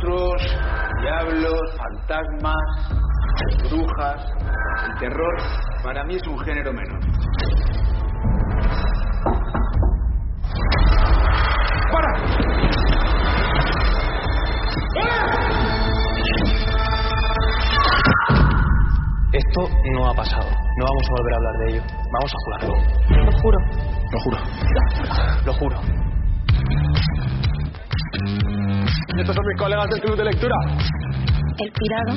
monstruos, diablos, fantasmas, brujas. El terror para mí es un género menor. ¡Para! Esto no ha pasado. No vamos a volver a hablar de ello. Vamos a jugarlo. Lo juro. Lo juro. Lo juro. Estos son mis colegas del club de lectura. El pirado.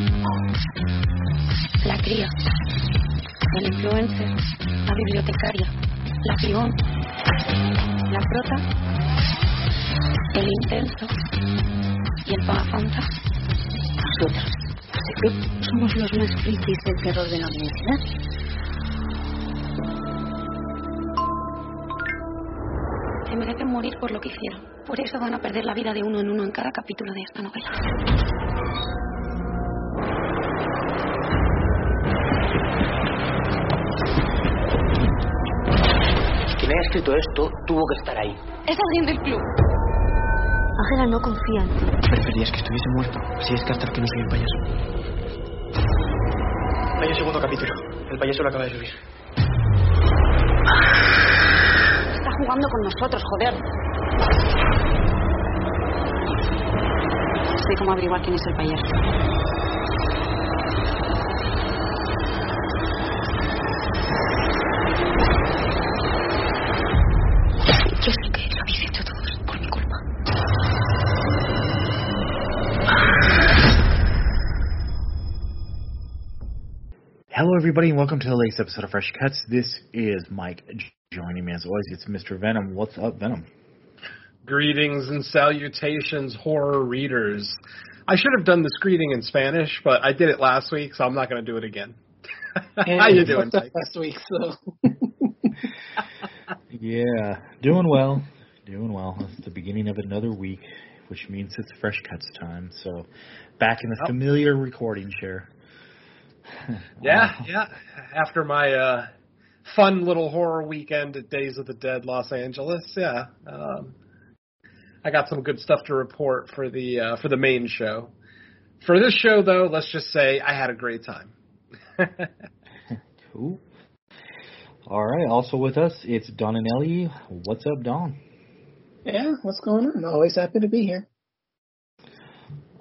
La cría. El influencer. La bibliotecaria. La pibón. La prota. El intenso. Y el pagafanta. Nosotros. Somos los más frikis del terror de la universidad. Se merecen morir por lo que hicieron. Por eso van a perder la vida de uno en uno en cada capítulo de esta novela. Quien haya escrito esto tuvo que estar ahí. Es alguien del club. Ángela no confía en ti. Preferías que estuviese muerto. Así descartar que no soy el payaso. Hay un segundo capítulo. El payaso lo acaba de subir. Jugando con nosotros, joder. Sé cómo averiguar quién es el payaso. Hello, everybody, and welcome to the latest episode of Fresh Cuts. This is Mike. Joining me as always, it's Mr. Venom. What's up, Venom? Greetings and salutations, horror readers. I should have done this greeting in Spanish, but I did it last week, so I'm not going to do it again. How you doing, Mike? last week, so Yeah, doing well. Doing well. It's the beginning of another week, which means it's Fresh Cuts time. So, back in the Oh. familiar recording chair. Yeah, yeah. After my uh, fun little horror weekend at Days of the Dead, Los Angeles, yeah, um, I got some good stuff to report for the uh, for the main show. For this show, though, let's just say I had a great time. Cool. All right. Also with us, it's Don and Ellie. What's up, Don? yeah, what's going on? Always happy to be here.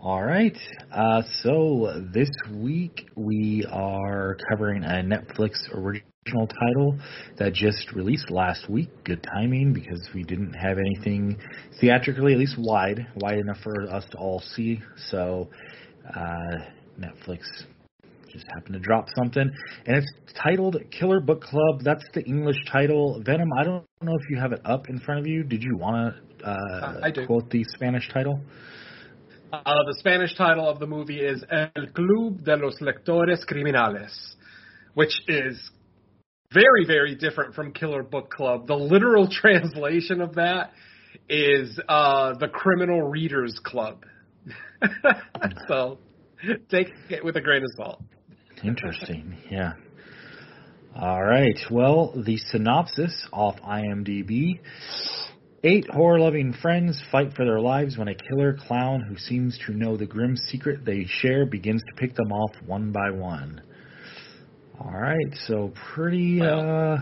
All right. Uh, so this week we are covering a Netflix original title that just released last week. Good timing because we didn't have anything theatrically, at least wide, wide enough for us to all see. So uh, Netflix just happened to drop something, and it's titled Killer Book Club. That's the English title. Venom. I don't know if you have it up in front of you. Did you want to uh, I quote the Spanish title? Uh, the Spanish title of the movie is El Club de los Lectores Criminales, which is very, very different from Killer Book Club. The literal translation of that is uh, the Criminal Readers Club. so take it with a grain of salt. Interesting. Yeah. All right. Well, the synopsis off IMDb. Eight horror loving friends fight for their lives when a killer clown who seems to know the grim secret they share begins to pick them off one by one. All right. So, pretty uh,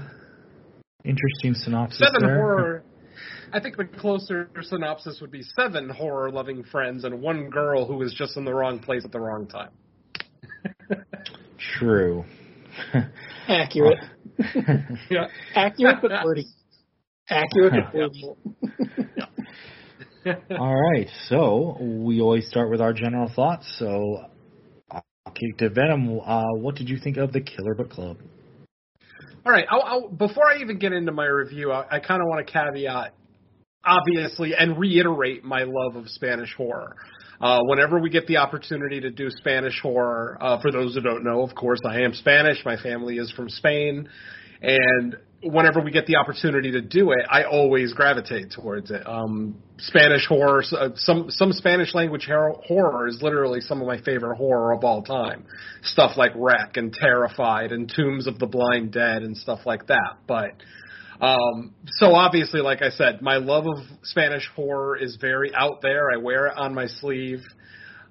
interesting synopsis. Seven there. horror. I think the closer synopsis would be seven horror loving friends and one girl who was just in the wrong place at the wrong time. True. Accurate. yeah. Accurate but wordy. Accurate but wordy. All right. So, we always start with our general thoughts. So, I'll kick to Venom. Uh, what did you think of the Killer Book Club? All right. I'll, I'll, before I even get into my review, I, I kind of want to caveat, obviously, and reiterate my love of Spanish horror. Uh, whenever we get the opportunity to do Spanish horror, uh, for those who don't know, of course, I am Spanish. My family is from Spain, and whenever we get the opportunity to do it, I always gravitate towards it. Um, Spanish horror, uh, some some Spanish language hor- horror is literally some of my favorite horror of all time. Stuff like REC and Terrified and Tombs of the Blind Dead and stuff like that. But um, so obviously, like I said, my love of Spanish horror is very out there. I wear it on my sleeve.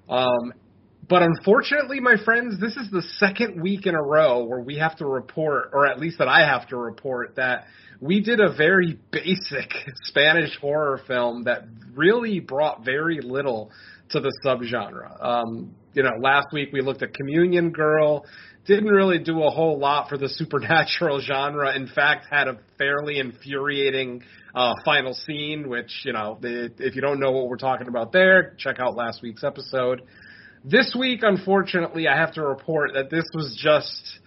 Um, but unfortunately, my friends, this is the second week in a row where we have to report, or at least that I have to report, that we did a very basic Spanish horror film that really brought very little to the subgenre. Um, you know, last week we looked at Communion Girl, didn't really do a whole lot for the supernatural genre. In fact, had a fairly infuriating uh, final scene, which you know, if you don't know what we're talking about there, check out last week's episode. This week, unfortunately, I have to report that this was just.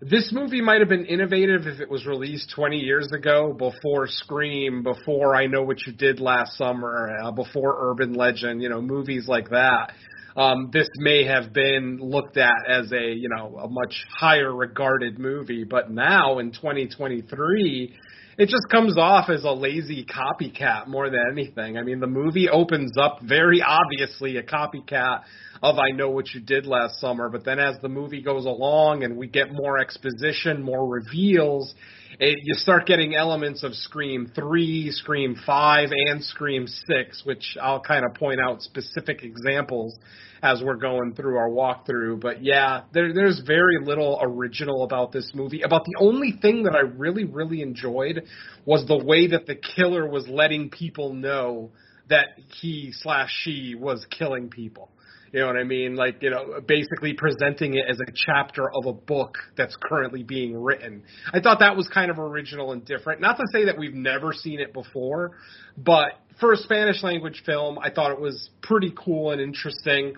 This movie might have been innovative if it was released 20 years ago, before Scream, before I Know What You Did Last Summer, uh, before Urban Legend, you know, movies like that. Um, this may have been looked at as a, you know, a much higher regarded movie, but now in 2023, it just comes off as a lazy copycat more than anything. I mean, the movie opens up very obviously a copycat of I Know What You Did Last Summer, but then as the movie goes along and we get more exposition, more reveals, it, you start getting elements of Scream 3, Scream 5, and Scream 6, which I'll kind of point out specific examples as we're going through our walkthrough. But yeah, there, there's very little original about this movie. About the only thing that I really, really enjoyed was the way that the killer was letting people know that he slash she was killing people. You know what I mean? Like, you know, basically presenting it as a chapter of a book that's currently being written. I thought that was kind of original and different. Not to say that we've never seen it before, but for a Spanish language film, I thought it was pretty cool and interesting,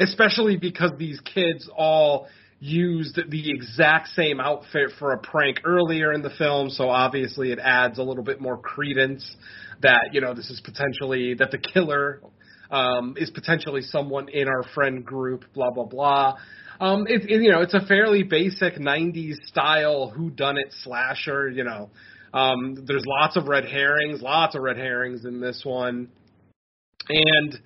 especially because these kids all used the exact same outfit for a prank earlier in the film, so obviously it adds a little bit more credence that, you know, this is potentially that the killer um, is potentially someone in our friend group, blah blah blah. Um, it, it, you know, it's a fairly basic '90s style who done it slasher. You know, um, there's lots of red herrings, lots of red herrings in this one, and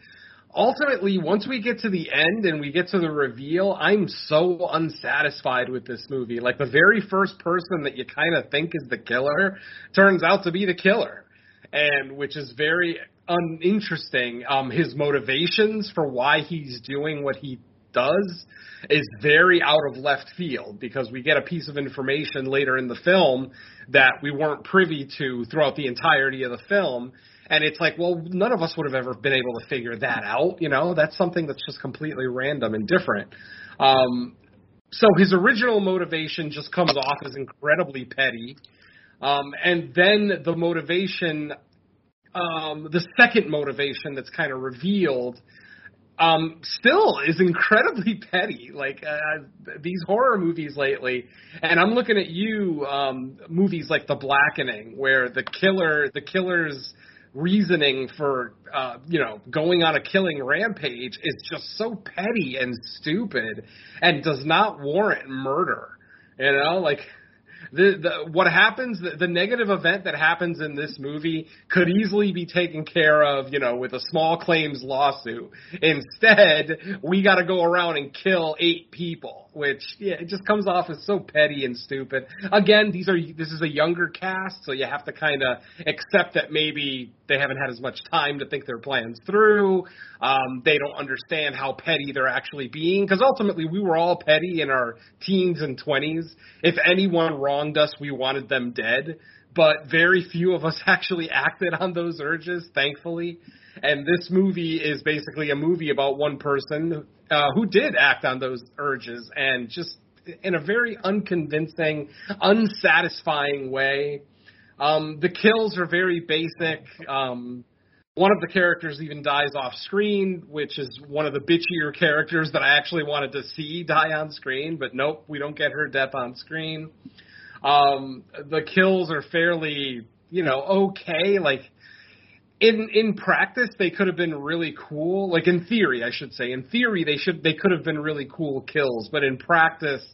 ultimately, once we get to the end and we get to the reveal, I'm so unsatisfied with this movie. Like the very first person that you kind of think is the killer turns out to be the killer, and which is very uninteresting. Um, his motivations for why he's doing what he does is very out of left field because we get a piece of information later in the film that we weren't privy to throughout the entirety of the film. And it's like, well, none of us would have ever been able to figure that out. You know, that's something that's just completely random and different. Um, so his original motivation just comes off as incredibly petty. Um, and then the motivation um, the second motivation that's kind of revealed um, still is incredibly petty. Like uh, these horror movies lately, and I'm looking at you, um, movies like The Blackening, where the killer, the killer's reasoning for, uh, you know, going on a killing rampage is just so petty and stupid, and does not warrant murder. You know, like the, the what happens the, the negative event that happens in this movie could easily be taken care of, you know, with a small claims lawsuit. Instead, we got to go around and kill eight people, which yeah, it just comes off as so petty and stupid. Again, these are this is a younger cast, so you have to kind of accept that maybe they haven't had as much time to think their plans through. Um, they don't understand how petty they're actually being because ultimately we were all petty in our teens and 20s. If anyone wronged us, we wanted them dead. But very few of us actually acted on those urges, thankfully. And this movie is basically a movie about one person uh, who did act on those urges and just in a very unconvincing, unsatisfying way. Um, the kills are very basic. Um, one of the characters even dies off screen, which is one of the bitchier characters that I actually wanted to see die on screen, but nope, we don't get her death on screen. Um, the kills are fairly, you know, okay. Like in in practice, they could have been really cool. Like in theory, I should say. In theory, they should they could have been really cool kills, but in practice,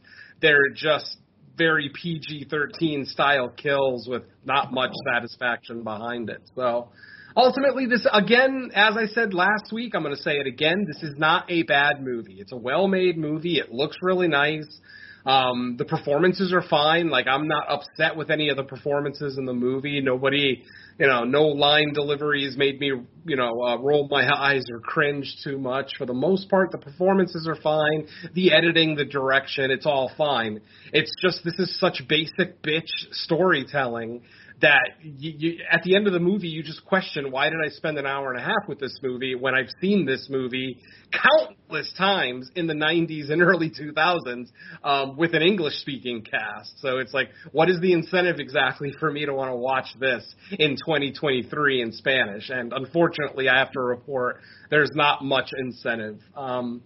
they're just very PG-13 style kills with not much satisfaction behind it. So ultimately, this again, as I said last week, I'm going to say it again. This is not a bad movie. It's a well-made movie. It looks really nice. Um, the performances are fine. Like I'm not upset with any of the performances in the movie. Nobody, you know, no line deliveries made me, you know, uh, roll my eyes or cringe too much. For the most part, the performances are fine. The editing, the direction, it's all fine. It's just this is such basic bitch storytelling that you, you, at the end of the movie you just question why did I spend an hour and a half with this movie when I've seen this movie countless times in the 90s and early 2000s um, with an English speaking cast. So it's like, what is the incentive exactly for me to want to watch this in 2023 in Spanish? And unfortunately, I have to report there's not much incentive. Um,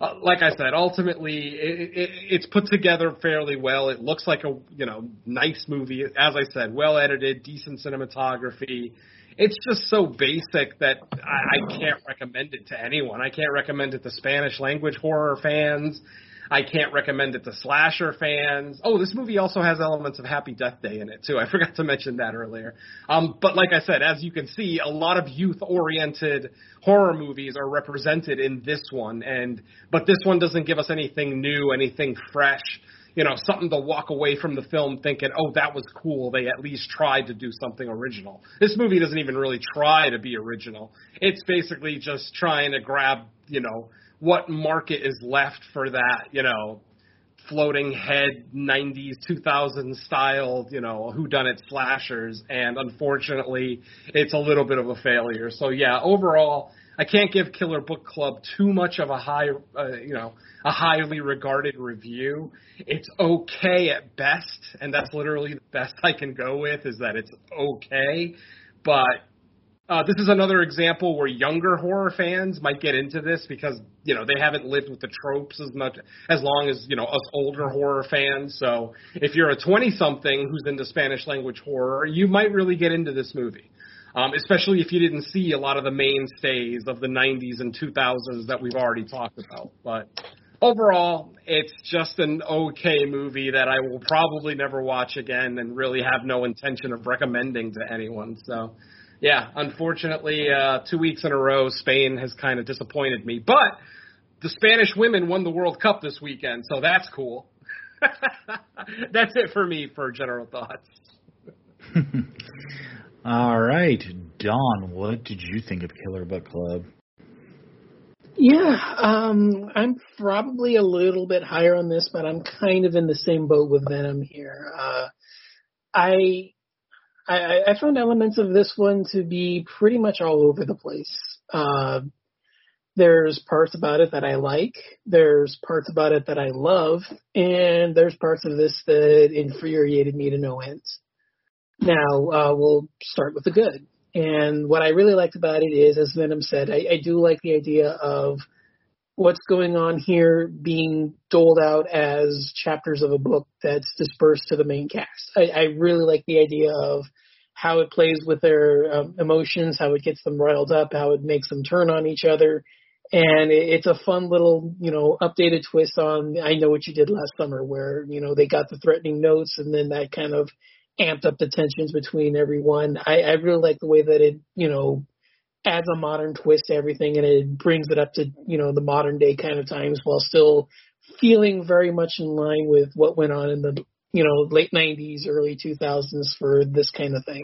uh, like I said, ultimately it, it, it's put together fairly well. It looks like a you know nice movie, as I said, well edited, decent cinematography. It's just so basic that I, I can't recommend it to anyone. I can't recommend it to Spanish language horror fans. I can't recommend it to slasher fans. Oh, this movie also has elements of Happy Death Day in it too. I forgot to mention that earlier. Um, but like I said, as you can see, a lot of youth-oriented horror movies are represented in this one, and but this one doesn't give us anything new, anything fresh. You know, something to walk away from the film thinking, oh, that was cool. They at least tried to do something original. This movie doesn't even really try to be original. It's basically just trying to grab, you know, what market is left for that, you know, floating head 90s 2000s style, you know, who done it slashers and unfortunately it's a little bit of a failure. So yeah, overall I can't give Killer Book Club too much of a high, uh, you know, a highly regarded review. It's okay at best, and that's literally the best I can go with is that it's okay. But uh, this is another example where younger horror fans might get into this because you know they haven't lived with the tropes as much as long as you know us older horror fans. So if you're a 20 something who's into Spanish language horror, you might really get into this movie. Um, especially if you didn't see a lot of the mainstays of the 90s and 2000s that we've already talked about. But overall, it's just an okay movie that I will probably never watch again and really have no intention of recommending to anyone. So yeah, unfortunately, uh, two weeks in a row, Spain has kind of disappointed me. But the Spanish women won the World Cup this weekend, so that's cool. that's it for me for general thoughts. All right, Don, what did you think of Killer Book Club? Yeah, um, I'm probably a little bit higher on this, but I'm kind of in the same boat with Venom here. Uh, I I, I found elements of this one to be pretty much all over the place. Uh, there's parts about it that I like, there's parts about it that I love, and there's parts of this that infuriated me to no end. Now, uh, we'll start with the good. And what I really liked about it is, as Venom said, I, I do like the idea of what's going on here being doled out as chapters of a book that's dispersed to the main cast. I, I really like the idea of how it plays with their um, emotions, how it gets them riled up, how it makes them turn on each other. And it, it's a fun little, you know, updated twist on I Know What You Did Last Summer, where, you know, they got the threatening notes and then that kind of amped up the tensions between everyone. I, I really like the way that it, you know, adds a modern twist to everything and it brings it up to, you know, the modern day kind of times while still feeling very much in line with what went on in the, you know, late 90s, early 2000s for this kind of thing.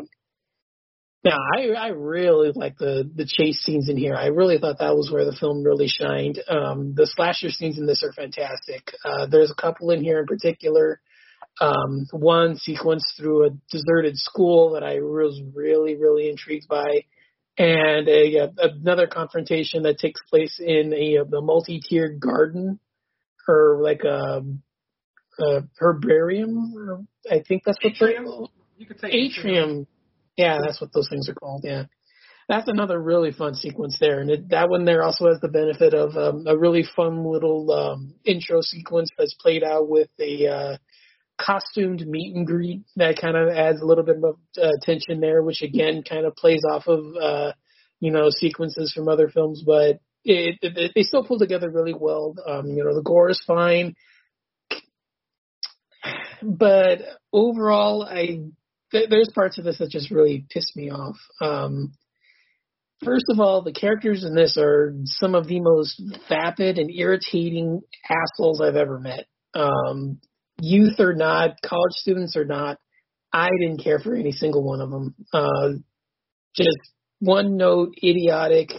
Now, I, I really like the, the chase scenes in here. I really thought that was where the film really shined. Um, the slasher scenes in this are fantastic. Uh, there's a couple in here in particular. Um, one sequence through a deserted school that I was really, really intrigued by and a, a another confrontation that takes place in a, a multi-tiered garden or like a, a herbarium. Or I think that's what atrium. You could say atrium. atrium. Yeah, that's what those things are called. Yeah, that's another really fun sequence there, and it, that one there also has the benefit of um, a really fun little um, intro sequence that's played out with a uh, costumed meet and greet that kind of adds a little bit of uh, tension there, which again kind of plays off of uh, you know sequences from other films, but it, it, they still pull together really well. Um, you know, the gore is fine, but overall, I th- there's parts of this that just really piss me off. Um, First of all, the characters in this are some of the most vapid and irritating assholes I've ever met. Um, youth or not, college students or not, I didn't care for any single one of them. Uh, just one note, idiotic,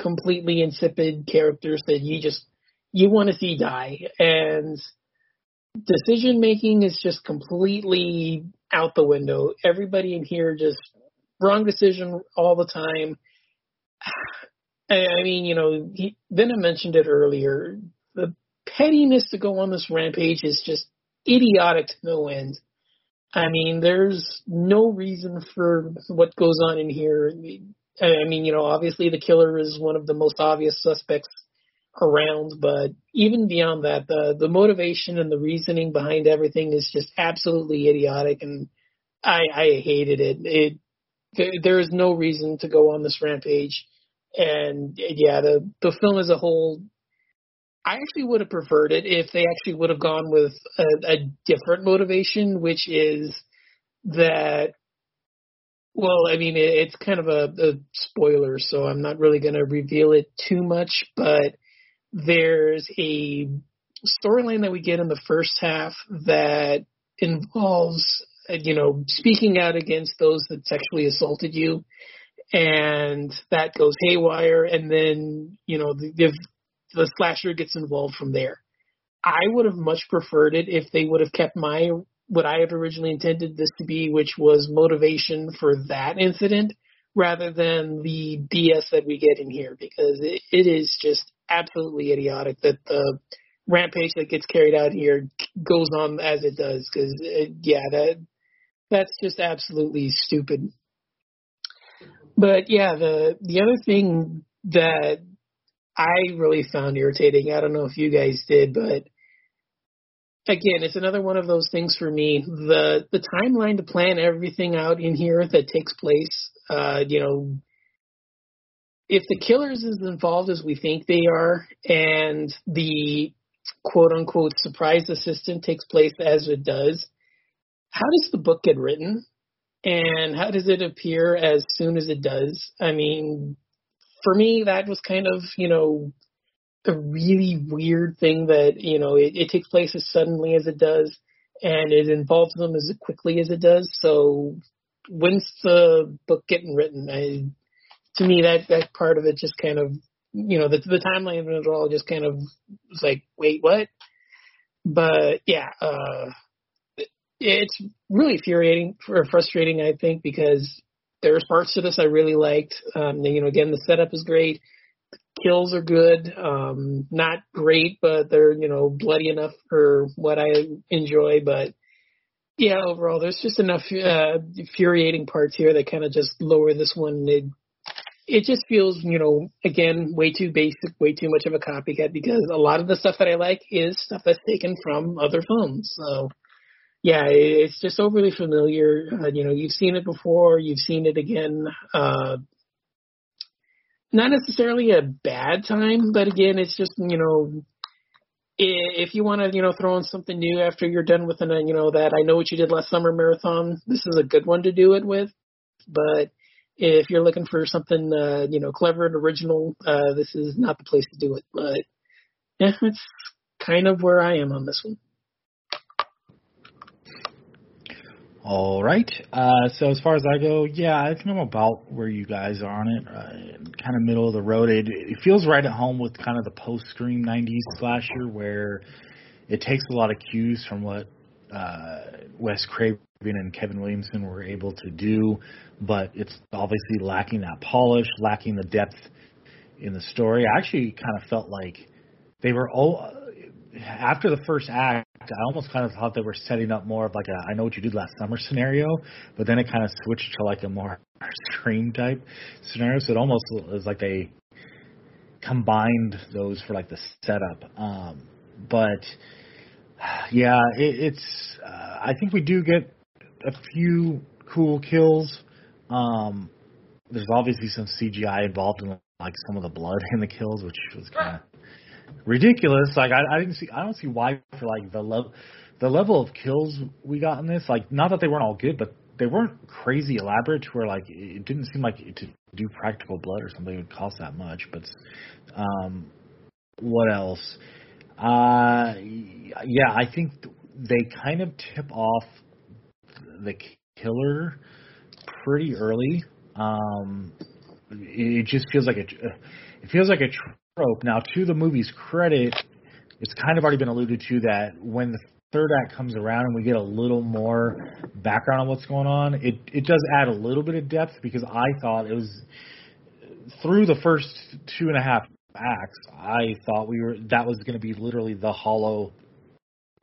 completely insipid characters that you just you want to see die, and decision making is just completely out the window. Everybody in here just wrong decision all the time. I mean, you know, he, Venom mentioned it earlier. The pettiness to go on this rampage is just idiotic to no end. I mean, there's no reason for what goes on in here. I mean, you know, obviously the killer is one of the most obvious suspects around, but even beyond that, the the motivation and the reasoning behind everything is just absolutely idiotic, and I I hated it. It there, there is no reason to go on this rampage, and yeah, the the film as a whole. I actually would have preferred it if they actually would have gone with a, a different motivation, which is that well, I mean, it's kind of a, a spoiler, so I'm not really going to reveal it too much, but there's a storyline that we get in the first half that involves, you know, speaking out against those that sexually assaulted you, and that goes haywire, and then, you know, the, the, the slasher gets involved from there. I would have much preferred it if they would have kept my what I had originally intended this to be, which was motivation for that incident, rather than the BS that we get in here, because it, it is just absolutely idiotic that the rampage that gets carried out here goes on as it does. Because uh, yeah, that that's just absolutely stupid. But yeah, the the other thing that I really found irritating, I don't know if you guys did, but again, it's another one of those things for me. The the timeline to plan everything out in here that takes place, uh, you know, if the killers is involved as we think they are, and the quote unquote surprise assistant takes place as it does, how does the book get written? And how does it appear as soon as it does? I mean, for me, that was kind of, you know, a really weird thing that you know it, it takes place as suddenly as it does, and it involves them as quickly as it does. So when's the book getting written? I, to me, that that part of it just kind of you know the the timeline of it all just kind of was like, wait, what? But yeah, uh, it's really infuriating or frustrating, I think, because there's parts to this I really liked. Um, you know, again, the setup is great kills are good. Um, not great, but they're you know bloody enough for what I enjoy. But yeah, overall, there's just enough uh, infuriating parts here that kind of just lower this one. It it just feels you know again way too basic, way too much of a copycat because a lot of the stuff that I like is stuff that's taken from other films. So. Yeah, it's just overly familiar. Uh, you know, you've seen it before, you've seen it again. Uh, not necessarily a bad time, but again, it's just you know, if you want to you know throw in something new after you're done with an you know that I know what you did last summer marathon, this is a good one to do it with. But if you're looking for something uh, you know clever and original, uh, this is not the place to do it. But yeah, it's kind of where I am on this one. All right. Uh, so as far as I go, yeah, I think I'm about where you guys are on it. Uh, kind of middle of the road. It, it feels right at home with kind of the post Scream '90s slasher, where it takes a lot of cues from what uh, Wes Craven and Kevin Williamson were able to do, but it's obviously lacking that polish, lacking the depth in the story. I actually kind of felt like they were all after the first act, I almost kind of thought they were setting up more of like a I know what you did last summer scenario, but then it kind of switched to like a more Scream type scenario. So it almost was like they combined those for like the setup. Um, but yeah, it, it's uh, I think we do get a few cool kills. Um, there's obviously some CGI involved in like some of the blood in the kills, which was kind of ridiculous. Like I, I didn't see, I don't see why for like the level, the level of kills we got in this. Like not that they weren't all good, but they weren't crazy elaborate where like it didn't seem like to do practical blood or something would cost that much. But um, what else? Uh, yeah, I think they kind of tip off the killer pretty early. Um, it just feels like a it feels like a trope. Now, to the movie's credit, it's kind of already been alluded to that when the third act comes around and we get a little more background on what's going on, it it does add a little bit of depth because I thought it was through the first two and a half acts, I thought we were that was going to be literally the hollow,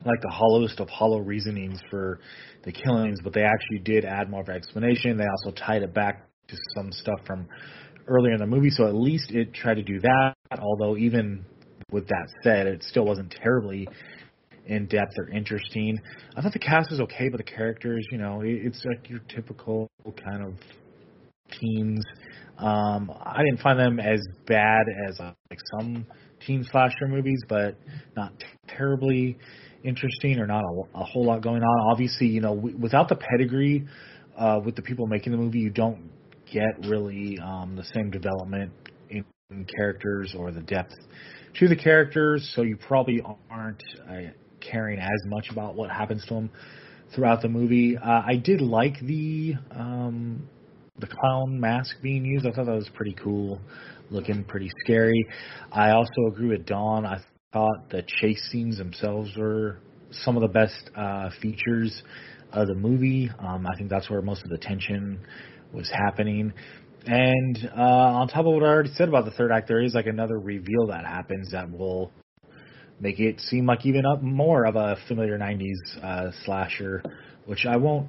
like the hollowest of hollow reasonings for the killings, but they actually did add more of an explanation. They also tied it back to some stuff from earlier in the movie, so at least it tried to do that. Although even with that said, it still wasn't terribly in depth or interesting. I thought the cast was okay, but the characters, you know, it's like your typical kind of teens. Um, I didn't find them as bad as uh, like some teen slasher movies, but not terribly interesting or not a, a, whole lot going on. Obviously, you know, w- without the pedigree uh, with the people making the movie, you don't get really um, the same development in, in characters or the depth to the characters, so you probably aren't uh, caring as much about what happens to them throughout the movie. Uh, I did like the um, the clown mask being used. I thought that was pretty cool, looking pretty scary. I also agree with Don. I thought the chase scenes themselves were some of the best uh, features of the movie. Um, I think that's where most of the tension was happening. And uh, on top of what I already said about the third act, there is like another reveal that happens that will make it seem like even up more of a familiar 90s uh, slasher, which I won't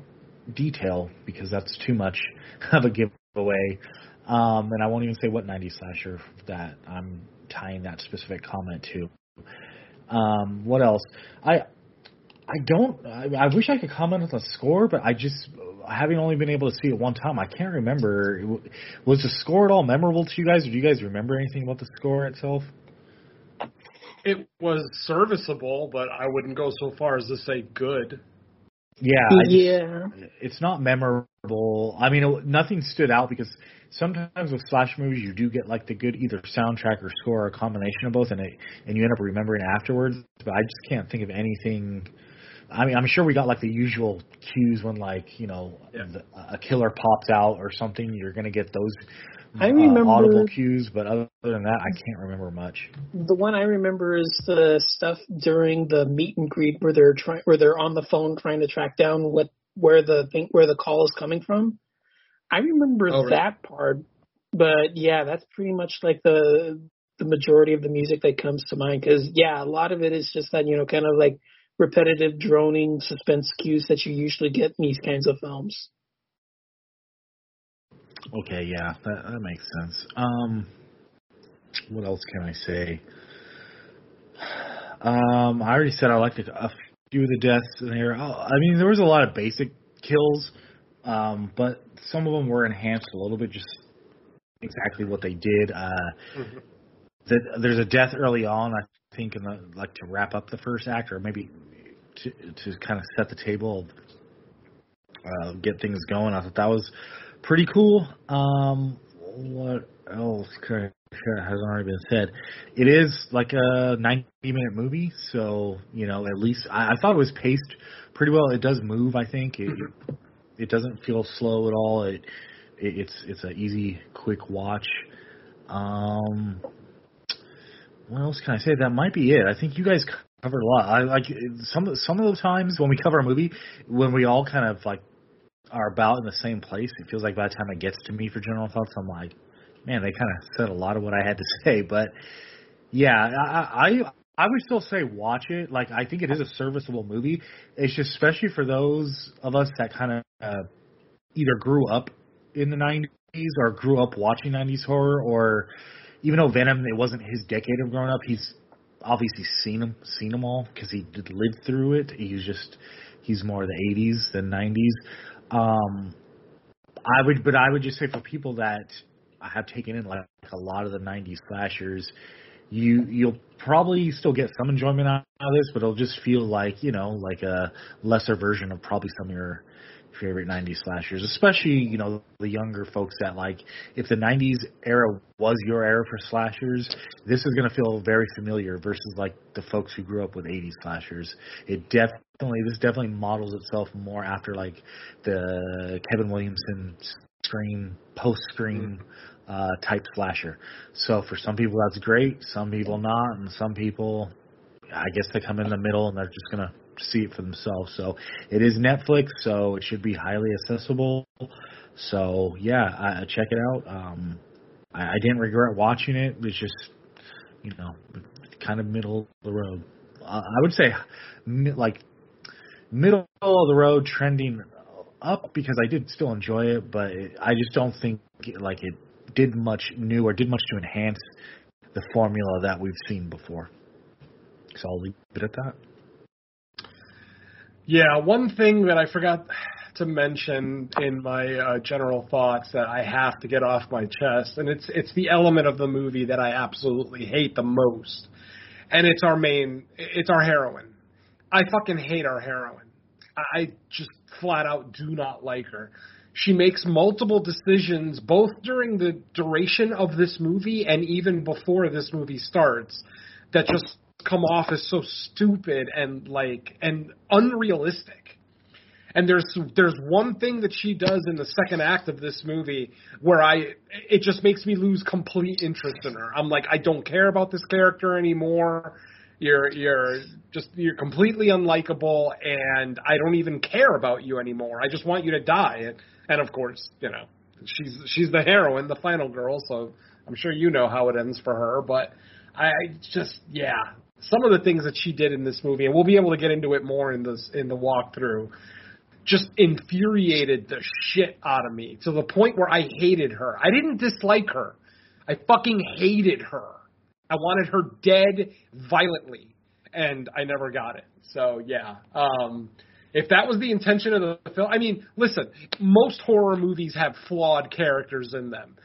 detail because that's too much of a giveaway. Um, and I won't even say what 90s slasher that I'm tying that specific comment to. Um, what else? I I don't. I, I wish I could comment on the score, but I just having only been able to see it one time, I can't remember. Was the score at all memorable to you guys? Or do you guys remember anything about the score itself? It was serviceable, but I wouldn't go so far as to say good. Yeah, yeah. it's not memorable. I mean, it, nothing stood out because sometimes with slash movies you do get like the good either soundtrack or score or a combination of both, and it and you end up remembering afterwards. But I just can't think of anything. I mean, I'm sure we got like the usual cues when like you know yeah. the, a killer pops out or something. You're gonna get those I remember uh, audible cues, but other than that, I can't remember much. The one I remember is the stuff during the meet and greet where they're trying, where they're on the phone trying to track down what where the thing where the call is coming from. I remember oh, that part, but yeah, that's pretty much like the the majority of the music that comes to mind. Because yeah, a lot of it is just that you know kind of like repetitive droning suspense cues that you usually get in these kinds of films. Okay, yeah, that, that makes sense. Um, what else can I say? Um, I already said I liked a, a few of the deaths in here. Oh, I mean, there was a lot of basic kills, um, but some of them were enhanced a little bit, just exactly what they did. Uh, mm-hmm. The, there's a death early on, I think, in the like to wrap up the first act, or maybe to to kind of set the table, uh, get things going. I thought that was pretty cool. Um, what else could, has already been said? It is like a 90 minute movie, so you know at least I, I thought it was paced pretty well. It does move, I think. It it doesn't feel slow at all. It, it it's it's an easy, quick watch. Um, what else can I say? That might be it. I think you guys covered a lot. I like some some of the times when we cover a movie, when we all kind of like are about in the same place. It feels like by the time it gets to me for general thoughts, I'm like, man, they kind of said a lot of what I had to say. But yeah, I, I I would still say watch it. Like I think it is a serviceable movie. It's just especially for those of us that kind of uh, either grew up in the '90s or grew up watching '90s horror, or even though Venom it wasn't his decade of growing up, he's obviously seen them seen them all because he did live through it. He's just he's more of the '80s than '90s. Um, I would, but I would just say for people that have taken in like a lot of the '90s slashers, you you'll probably still get some enjoyment out of this, but it'll just feel like you know like a lesser version of probably some of your favorite 90s slashers, especially, you know, the younger folks that like, if the 90s era was your era for slashers, this is going to feel very familiar versus like the folks who grew up with 80s slashers. It definitely, this definitely models itself more after like the Kevin Williamson Scream, post Scream uh, type slasher. So for some people that's great, some people not, and some people, I guess they come in the middle and they're just going to see it for themselves. So it is Netflix, so it should be highly accessible. So yeah, I, check it out. Um, I, I didn't regret watching it. It's just you know kind of middle of the road. Uh, I would say like middle of the road, trending up because I did still enjoy it, but it, I just don't think like it did much new or did much to enhance the formula that we've seen before. So I'll leave it at that. Yeah, one thing that I forgot to mention in my uh, general thoughts that I have to get off my chest, and it's it's the element of the movie that I absolutely hate the most, and it's our main, it's our heroine. I fucking hate our heroine. I just flat out do not like her. She makes multiple decisions both during the duration of this movie and even before this movie starts that just come off as so stupid and like and unrealistic. And there's there's one thing that she does in the second act of this movie where I it just makes me lose complete interest in her. I'm like I don't care about this character anymore. You're you're just you're completely unlikable and I don't even care about you anymore. I just want you to die. And, of course, you know, she's she's the heroine, the final girl, so I'm sure you know how it ends for her, but I just yeah, some of the things that she did in this movie, and we'll be able to get into it more in this in the walkthrough, just infuriated the shit out of me to the point where I hated her. I didn't dislike her. I fucking hated her. I wanted her dead violently, and I never got it. So yeah, um, if that was the intention of the film, I mean, listen, most horror movies have flawed characters in them.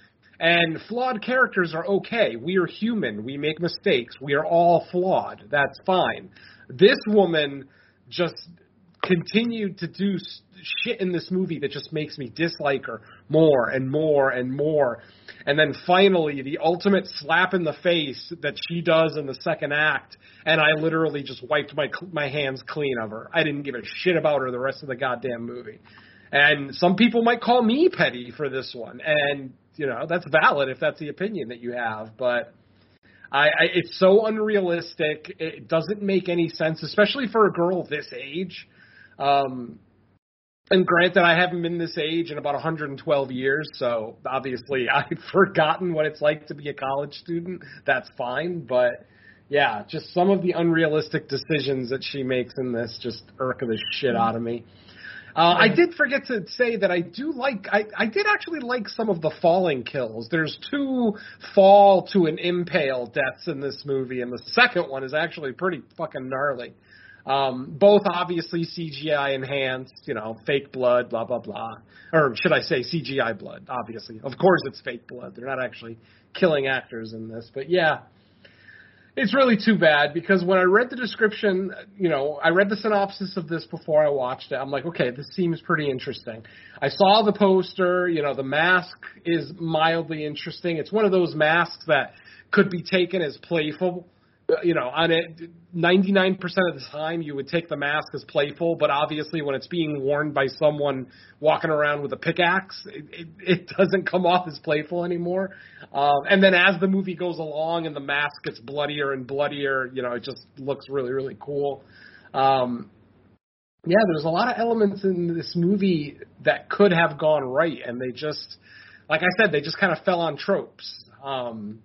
And flawed characters are okay. We are human. We make mistakes. We are all flawed. That's fine. This woman just continued to do shit in this movie that just makes me dislike her more and more and more. And then finally, the ultimate slap in the face that she does in the second act, and I literally just wiped my my hands clean of her. I didn't give a shit about her the rest of the goddamn movie. And some people might call me petty for this one, and you know that's valid if that's the opinion that you have. But I, I it's so unrealistic. It doesn't make any sense, especially for a girl this age. Um, and granted, I haven't been this age in about 112 years, so obviously I've forgotten what it's like to be a college student. That's fine, but yeah, just some of the unrealistic decisions that she makes in this just irk the shit out of me. Uh, I did forget to say that I do like I, I did actually like some of the falling kills. There's two fall to an impale deaths in this movie, and the second one is actually pretty fucking gnarly. Um, both obviously CGI enhanced, you know, fake blood, blah blah blah, or should I say CGI blood? Obviously, of course it's fake blood. They're not actually killing actors in this, but yeah, it's really too bad because when I read the description, you know, I read the synopsis of this before I watched it. I'm like, okay, this seems pretty interesting. I saw the poster, you know, the mask is mildly interesting. It's one of those masks that could be taken as playful you know, on it, 99% of the time you would take the mask as playful, but obviously when it's being worn by someone walking around with a pickaxe, it, it, it doesn't come off as playful anymore. Um, and then as the movie goes along and the mask gets bloodier and bloodier, you know, it just looks really, really cool. Um, yeah, there's a lot of elements in this movie that could have gone right, and they just, like I said, they just kind of fell on tropes. Um,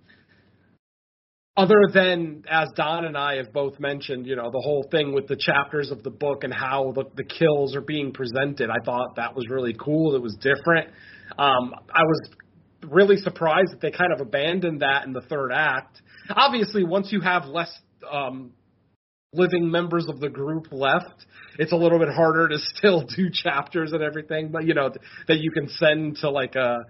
other than as Don and I have both mentioned, you know, the whole thing with the chapters of the book and how the, the kills are being presented, I thought that was really cool. It was different. Um, I was really surprised that they kind of abandoned that in the third act. Obviously, once you have less um, living members of the group left, it's a little bit harder to still do chapters and everything, but you know that you can send to like a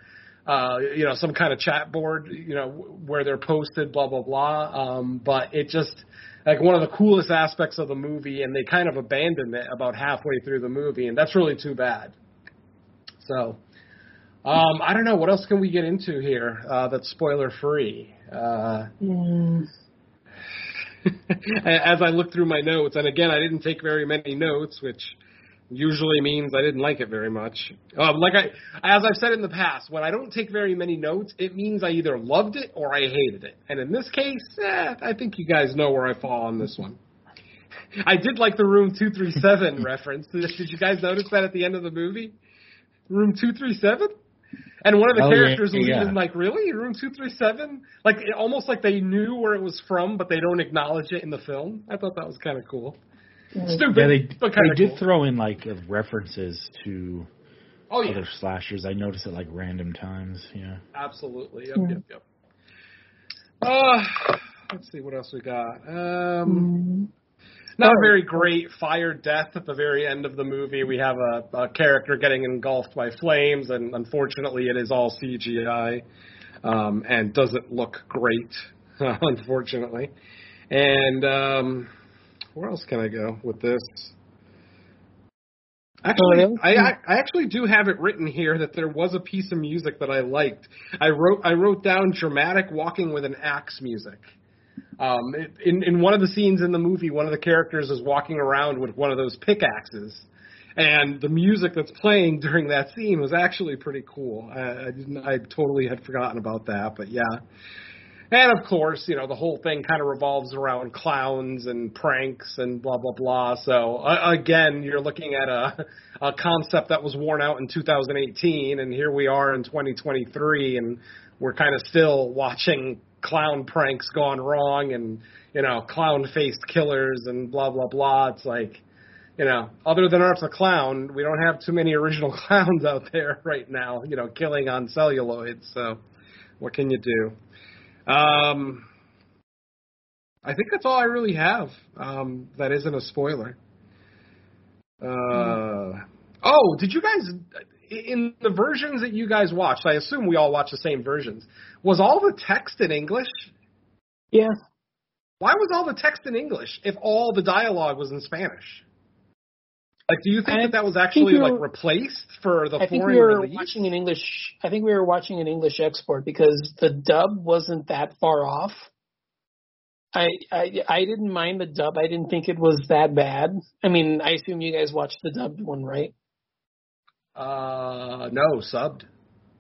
uh, you know, some kind of chat board, you know, where they're posted, blah blah blah. Um, but it just like one of the coolest aspects of the movie, and they kind of abandoned it about halfway through the movie, and that's really too bad. So, um, I don't know what else can we get into here uh, that's spoiler free. Uh, Mm, as I look through my notes, and again, I didn't take very many notes, which usually means I didn't like it very much. Um, like I, as I've said in the past, when I don't take very many notes, it means I either loved it or I hated it. And in this case, eh, I think you guys know where I fall on this one. I did like the Room 237 reference. Did you guys notice that at the end of the movie? Room 237? And one of the Oh, yeah, characters was yeah. even like, really? Room 237? Like, it, almost like they knew where it was from, but they don't acknowledge it in the film. I thought that was kind of cool. Stupid, Yeah, they but they of did cool. throw in like uh, references to oh, yeah. other slashers. I noticed at like random times. Yeah. Absolutely. Yep, yep, yep. Uh, let's see what else we got. Um, not a very great fire death at the very end of the movie. We have a, a character getting engulfed by flames, and unfortunately, it is all CGI um, and doesn't look great, unfortunately. And um, where else can I go with this? Actually, I. I I actually do have it written here that there was a piece of music that I liked. I wrote I wrote down dramatic walking with an axe music. Um, it, in in one of the scenes in the movie, one of the characters is walking around with one of those pickaxes, and the music that's playing during that scene was actually pretty cool. I, I didn't I totally had forgotten about that, but yeah. And of course, you know, the whole thing kind of revolves around clowns and pranks and blah blah blah. So uh, again, you're looking at a a concept that was worn out in 2018, and here we are in 2023, and we're kind of still watching clown pranks gone wrong, and you know, clown faced killers and blah blah blah. It's like, you know, other than Art the Clown, we don't have too many original clowns out there right now. You know, killing on celluloid. So, what can you do? Um, I think that's all I really have. Um, that isn't a spoiler. Uh, oh, did you guys in the versions that you guys watched? I assume we all watched the same versions. Was all the text in English? Yes. Why was all the text in English if all the dialogue was in Spanish? Like, do you think I that that was actually we were- like replaced for the I think foreign we were release? watching an English. I think we were watching an English export because the dub wasn't that far off. I, I I didn't mind the dub. I didn't think it was that bad. I mean, I assume you guys watched the dubbed one, right? Uh, no, subbed.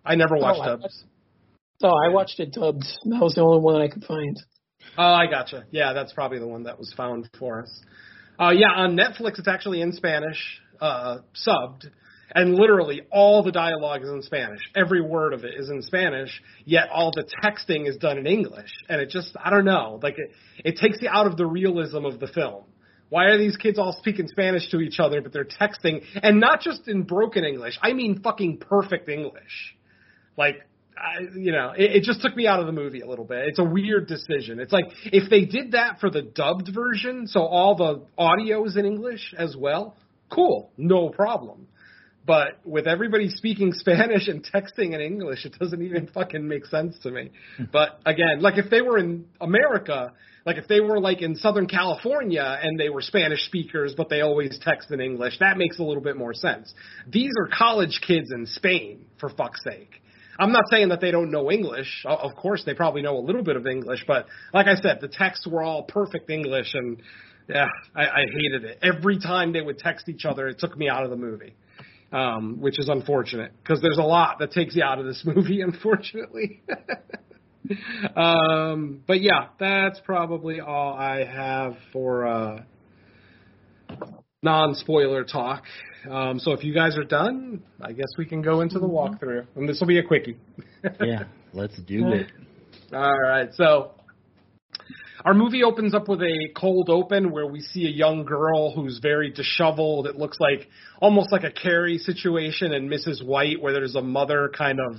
I never watched I- dubs. Oh, I watched it dubbed. That was the only one I could find. Oh, I gotcha. Yeah, that's probably the one that was found for us. Uh, yeah, on Netflix it's actually in Spanish, uh, subbed, and literally all the dialogue is in Spanish. Every word of it is in Spanish, yet all the texting is done in English. And it just, I don't know, like it, it takes you out of the realism of the film. Why are these kids all speaking Spanish to each other, but they're texting, and not just in broken English, I mean fucking perfect English. Like, I, you know, it, it just took me out of the movie a little bit. It's a weird decision. It's like if they did that for the dubbed version, so all the audio is in English as well, cool, no problem. But with everybody speaking Spanish and texting in English, it doesn't even fucking make sense to me. Hmm. But again, like if they were in America, like if they were like in Southern California and they were Spanish speakers, but they always text in English, that makes a little bit more sense. These are college kids in Spain, for fuck's sake. I'm not saying that they don't know English. Of course, they probably know a little bit of English, but like I said, the texts were all perfect English, and yeah, I, I hated it. Every time they would text each other, it took me out of the movie, um, which is unfortunate because there's a lot that takes you out of this movie, unfortunately. um, but yeah, that's probably all I have for uh, non-spoiler talk. Um, so if you guys are done, I guess we can go into the walkthrough, and this will be a quickie. Yeah. Let's do it. All right, so our movie opens up with a cold open where we see a young girl who's very disheveled. It looks like almost like a Carrie situation in Mrs. White, where there's a mother kind of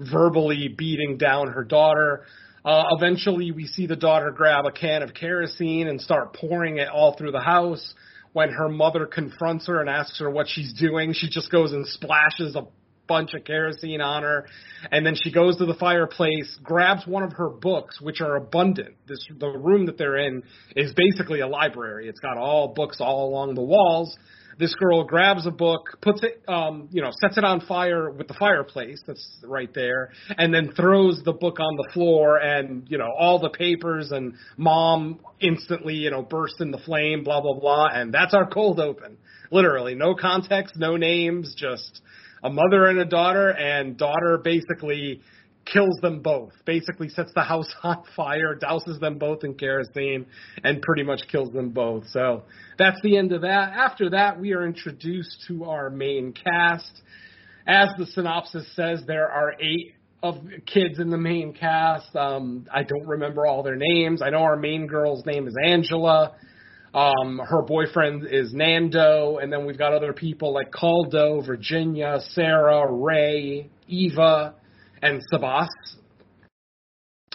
verbally beating down her daughter. Uh, eventually, we see the daughter grab a can of kerosene and start pouring it all through the house. When her mother confronts her and asks her what she's doing, she just goes and splashes a bunch of kerosene on her, and then she goes to the fireplace, grabs one of her books, which are abundant. This the room that they're in is basically a library. It's got all books all along the walls. This girl grabs a book, puts it, um, you know, sets it on fire with the fireplace that's right there, and then throws the book on the floor, and you know, all the papers and mom instantly, you know, bursts in the flame, blah blah blah, and that's our cold open. Literally, no context, no names, just a mother and a daughter, and daughter basically kills them both. Basically sets the house on fire, douses them both in kerosene, and pretty much kills them both. So that's the end of that. After that, we are introduced to our main cast. As the synopsis says, there are eight of kids in the main cast. Um, I don't remember all their names. I know our main girl's name is Angela. Um, her boyfriend is Nando, and then we've got other people like Koldo, Virginia, Sarah, Ray, Eva, and Sabas.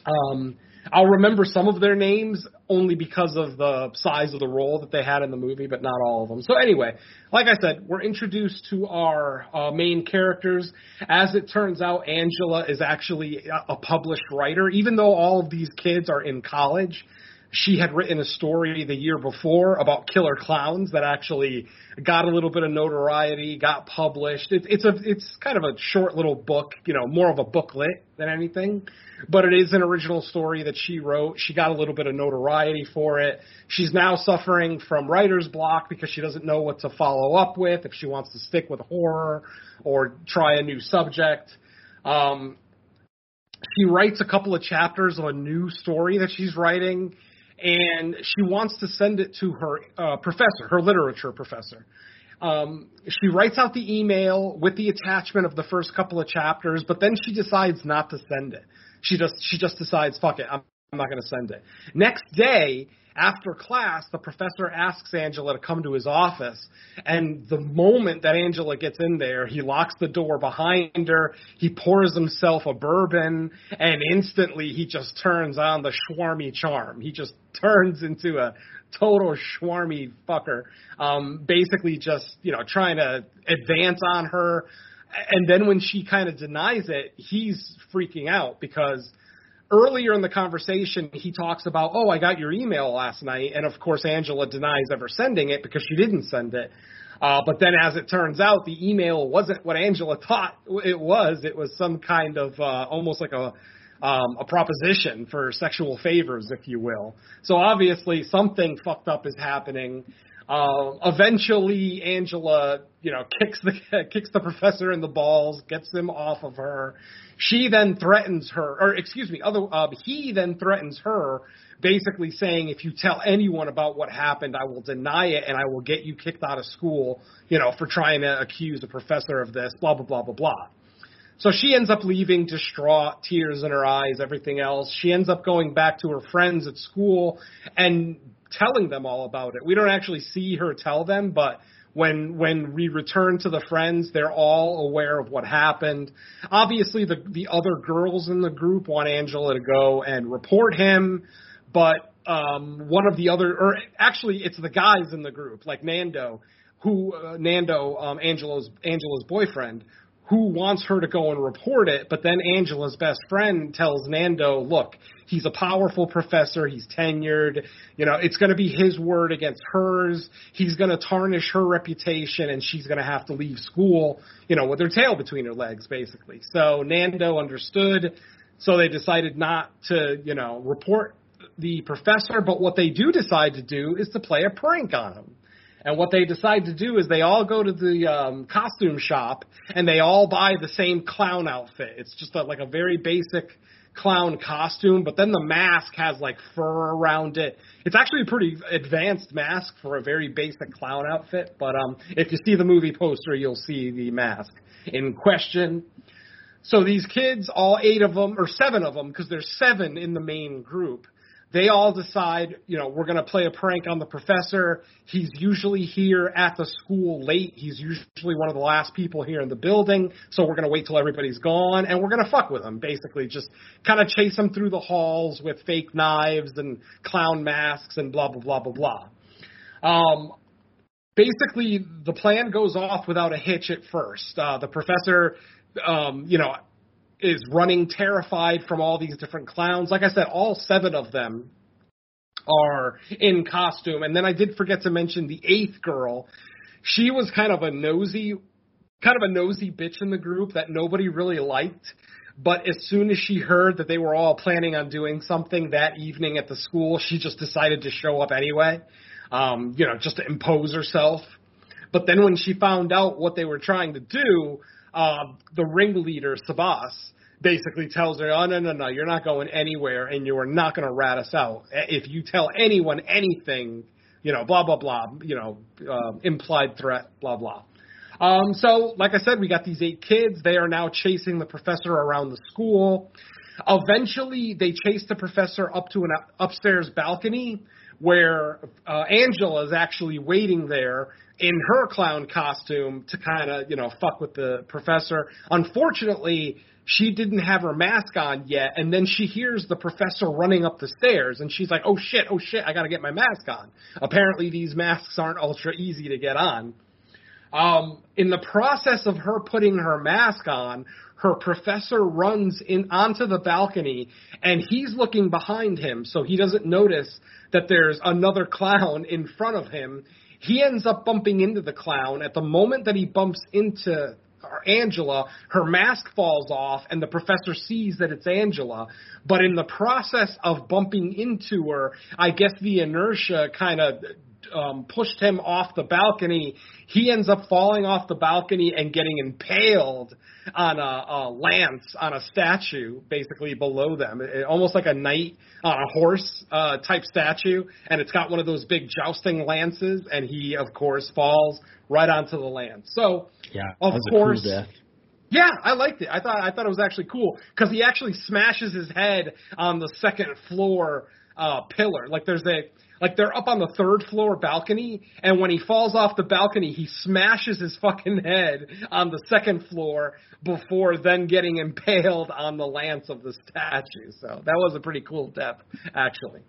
Um, I'll remember some of their names only because of the size of the role that they had in the movie, but not all of them. So anyway, like I said, we're introduced to our uh, main characters. As it turns out, Angela is actually a, a published writer, even though all of these kids are in college she had written a story the year before about killer clowns that actually got a little bit of notoriety, got published. It's it's a it's kind of a short little book, you know, more of a booklet than anything, but it is an original story that she wrote. She got a little bit of notoriety for it. She's now suffering from writer's block because she doesn't know what to follow up with if she wants to stick with horror or try a new subject. Um, she writes a couple of chapters of a new story that she's writing and she wants to send it to her uh, professor, her literature professor. Um, she writes out the email with the attachment of the first couple of chapters, but then she decides not to send it. She just she just decides, fuck it, I'm, I'm not going to send it. Next day, after class, the professor asks Angela to come to his office, and the moment that Angela gets in there, he locks the door behind her, he pours himself a bourbon, and instantly he just turns on the schwarmy charm. He just turns into a total schwarmy fucker, um, basically just, you know, trying to advance on her. And then when she kind of denies it, he's freaking out because – earlier in the conversation, he talks about, oh, I got your email last night, and of course Angela denies ever sending it because she didn't send it. Uh, but then, as it turns out, the email wasn't what Angela thought it was. It was some kind of uh, almost like a um, a proposition for sexual favors, if you will. So obviously, something fucked up is happening. Uh, eventually, Angela, you know, kicks the kicks the professor in the balls, gets him off of her. She then threatens her, or excuse me, other uh, he then threatens her, basically saying, if you tell anyone about what happened, I will deny it and I will get you kicked out of school, you know, for trying to accuse a professor of this, blah blah blah blah blah. So she ends up leaving distraught, tears in her eyes, everything else. She ends up going back to her friends at school and telling them all about it. We don't actually see her tell them, but when when we return to the friends, they're all aware of what happened. Obviously, the the other girls in the group want Angela to go and report him, but um, one of the other, or actually, it's the guys in the group, like Nando, who uh, Nando, um, Angela's Angela's boyfriend, who wants her to go and report it, but then Angela's best friend tells Nando, look, he's a powerful professor, he's tenured, you know, it's going to be his word against hers, he's going to tarnish her reputation, and she's going to have to leave school, you know, with her tail between her legs, basically. So Nando understood, so they decided not to, you know, report the professor, but what they do decide to do is to play a prank on him. And what they decide to do is they all go to the um, costume shop and they all buy the same clown outfit. It's just a, like a very basic clown costume, but then the mask has like fur around it. It's actually a pretty advanced mask for a very basic clown outfit. But um, if you see the movie poster, you'll see the mask in question. So these kids, all eight of them, or seven of them, because there's seven in the main group, they all decide, you know, we're going to play a prank on the professor. He's usually here at the school late. He's usually one of the last people here in the building. So we're going to wait till everybody's gone and we're going to fuck with him, basically. Just kind of chase him through the halls with fake knives and clown masks and blah, blah, blah, blah, blah. Um, basically, the plan goes off without a hitch at first. Uh, the professor, um, you know, is running terrified from all these different clowns. Like I said, all seven of them are in costume. And then I did forget to mention the eighth girl. she was kind of a nosy, kind of a nosy bitch in the group that nobody really liked. But as soon as she heard that they were all planning on doing something that evening at the school, she just decided to show up anyway. Um, you know, just to impose herself. But then when she found out what they were trying to do, uh, the ringleader, Sabas, basically tells her, "Oh no, no, no, you're not going anywhere, and you are not going to rat us out. If you tell anyone anything, you know, blah blah blah, you know, uh, implied threat, blah blah." Um, so, like I said, we got these eight kids. They are now chasing the professor around the school. Eventually, they chase the professor up to an upstairs balcony where uh, Angela is actually waiting there in her clown costume to kind of, you know, fuck with the professor. Unfortunately, she didn't have her mask on yet, and then she hears the professor running up the stairs, and she's like, "Oh shit, oh shit, I got to get my mask on." Apparently, these masks aren't ultra easy to get on. Um, in the process of her putting her mask on, her professor runs in onto the balcony, and he's looking behind him, so he doesn't notice that there's another clown in front of him. He ends up bumping into the clown. At the moment that he bumps into Angela, her mask falls off, and the professor sees that it's Angela. But in the process of bumping into her, I guess the inertia kind of um, pushed him off the balcony. He ends up falling off the balcony and getting impaled on a, a lance on a statue, basically below them, it, almost like a knight on a horse uh, type statue, and it's got one of those big jousting lances, and he of course falls right onto the lance. So, yeah, of course. Yeah, I liked it. I thought I thought it was actually cool because he actually smashes his head on the second floor uh pillar. Like there's a like they're up on the third floor balcony, and when he falls off the balcony, he smashes his fucking head on the second floor before then getting impaled on the lance of the statue. So that was a pretty cool death, actually.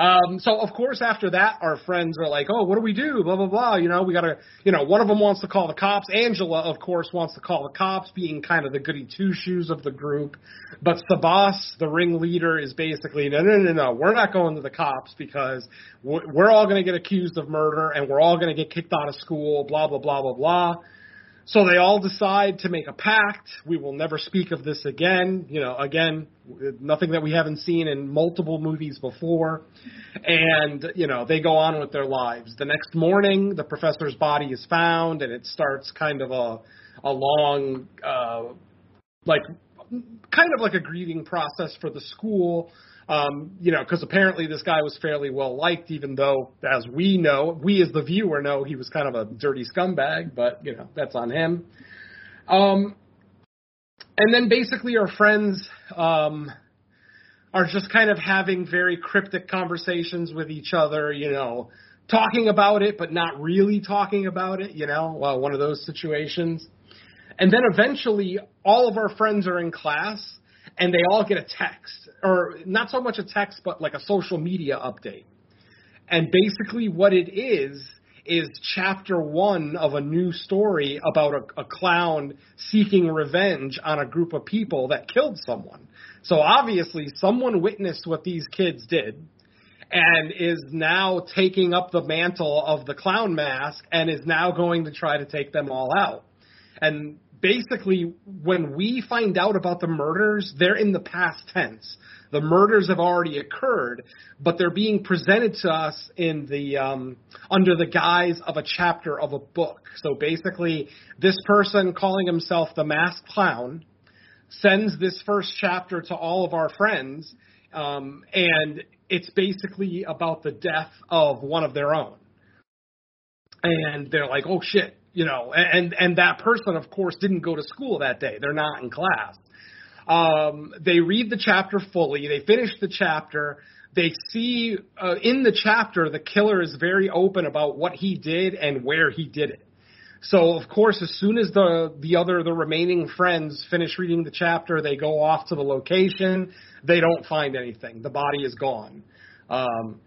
Um, so of course after that, our friends are like, "Oh, what do we do?" Blah blah blah. You know, we gotta. You know, one of them wants to call the cops. Angela, of course, wants to call the cops, being kind of the goody two shoes of the group. But Sabas, the ringleader, is basically, no, no, no, no. We're not going to the cops because we're all to get accused of murder and we're all to get kicked out of school. Blah blah blah blah blah. So they all decide to make a pact. We will never speak of this again. You know, again, nothing that we haven't seen in multiple movies before. And, you know, they go on with their lives. The next morning, the professor's body is found, and it starts kind of a, a long, uh, like, kind of like a grieving process for the school. Um, you know, because apparently this guy was fairly well liked, even though, as we know, we as the viewer know he was kind of a dirty scumbag. But you know, that's on him. Um, and then basically our friends um, are just kind of having very cryptic conversations with each other. You know, talking about it, but not really talking about it. You know, well, one of those situations. And then eventually, all of our friends are in class and they all get a text, or not so much a text, but like a social media update. And basically, what it is is chapter one of a new story about a, a clown seeking revenge on a group of people that killed someone. So obviously, someone witnessed what these kids did and is now taking up the mantle of the clown mask and is now going to try to take them all out. And basically when we find out about the murders, they're in the past tense. The murders have already occurred, but they're being presented to us in the um, under the guise of a chapter of a book. So basically, this person calling himself the masked clown sends this first chapter to all of our friends, um, and it's basically about the death of one of their own. And they're like, "Oh shit, you know, and and that person, of course, didn't go to school that day. They're not in class. Um, they read the chapter fully. They finish the chapter. They see uh, in the chapter the killer is very open about what he did and where he did it. So of course, as soon as the the other the remaining friends finish reading the chapter, they go off to the location. They don't find anything. The body is gone. Um,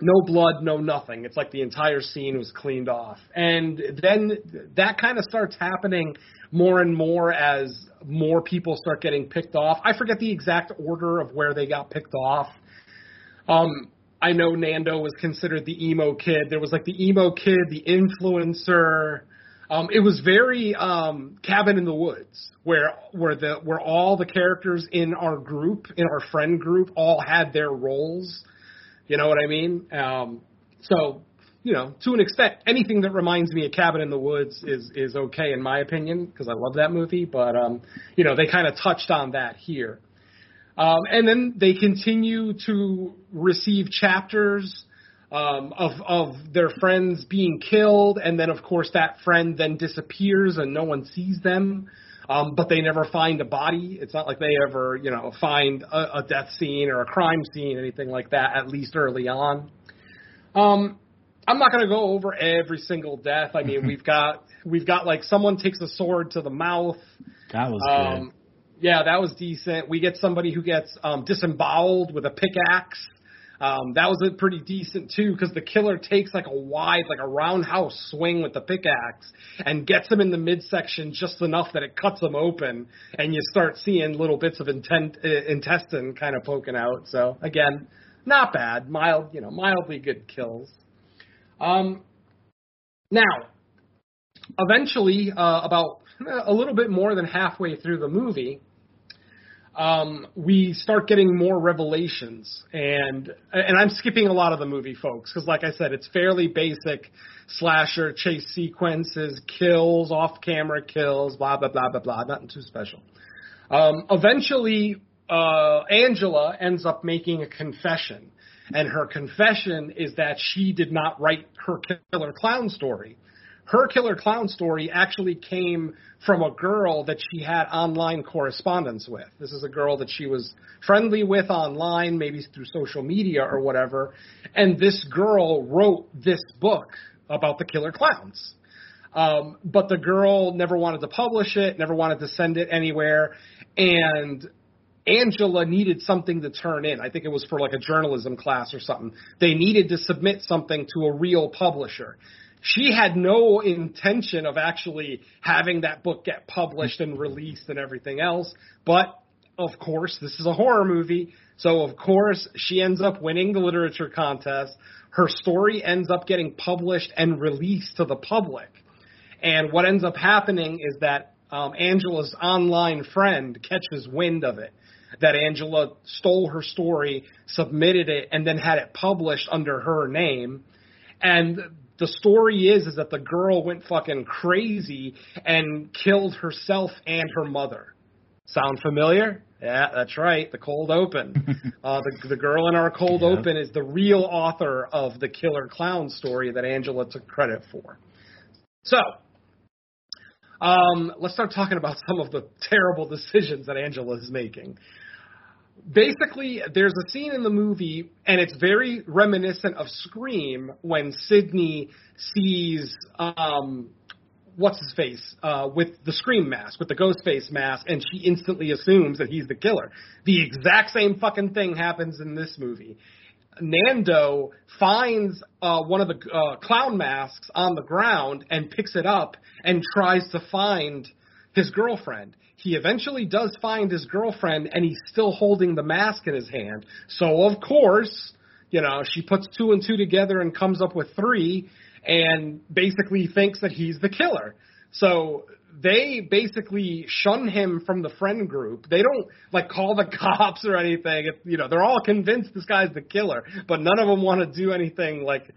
no blood, no nothing. It's like the entire scene was cleaned off. And then that kind of starts happening more and more as more people start getting picked off. I forget the exact order of where they got picked off. Um, I know Nando was considered the emo kid. There was like the emo kid, the influencer. Um, it was very um, Cabin in the Woods, where where the where all the characters in our group, in our friend group, all had their roles. You know what I mean? Um, so you know, to an extent, anything that reminds me of Cabin in the Woods is is okay in my opinion because I love that movie. But um, you know, they kind of touched on that here. Um, and then they continue to receive chapters um, of of their friends being killed, and then of course that friend then disappears and no one sees them. Um, but they never find a body. It's not like they ever, you know, find a, a death scene or a crime scene, anything like that. At least early on. Um, I'm not going to go over every single death. I mean, we've got we've got like someone takes a sword to the mouth. That was Um, good. yeah, that was decent. We get somebody who gets um, disemboweled with a pickaxe. Um, that was a pretty decent too, because the killer takes like a wide, like a roundhouse swing with the pickaxe and gets him in the midsection just enough that it cuts him open, and you start seeing little bits of intent, uh, intestine kind of poking out. So again, not bad, mild, you know, mildly good kills. Um, now, eventually, uh, about a little bit more than halfway through the movie, um, we start getting more revelations, and and I'm skipping a lot of the movie, folks, because like I said, it's fairly basic slasher chase sequences, kills, off-camera kills, blah blah blah blah blah, nothing too special. Um, eventually, uh, Angela ends up making a confession, and her confession is that she did not write her killer clown story. Her killer clown story actually came from a girl that she had online correspondence with. This is a girl that she was friendly with online, maybe through social media or whatever. And this girl wrote this book about the killer clowns. Um, but the girl never wanted to publish it, never wanted to send it anywhere. And Angela needed something to turn in. I think it was for like a journalism class or something. They needed to submit something to a real publisher. She had no intention of actually having that book get published and released and everything else. But of course, this is a horror movie. So of course, she ends up winning the literature contest. Her story ends up getting published and released to the public. And what ends up happening is that um, Angela's online friend catches wind of it. That Angela stole her story, submitted it, and then had it published under her name. And the story is is that the girl went fucking crazy and killed herself and her mother. Sound familiar? Yeah, that's right. The cold open. uh, the the girl in our cold Yeah. open is the real author of the killer clown story that Angela took credit for. So, um, let's start talking about some of the terrible decisions that Angela is making. Basically, there's a scene in the movie, and it's very reminiscent of Scream when Sidney sees um, what's his face uh, with the Scream mask, with the ghost face mask, and she instantly assumes that he's the killer. The exact same fucking thing happens in this movie. Nando finds uh, one of the uh, clown masks on the ground and picks it up and tries to find his girlfriend. He eventually does find his girlfriend, and he's still holding the mask in his hand. So of course, you know, she puts two and two together and comes up with three, and basically thinks that he's the killer. So they basically shun him from the friend group. They don't like call the cops or anything. It, you know, they're all convinced this guy's the killer, but none of them want to do anything like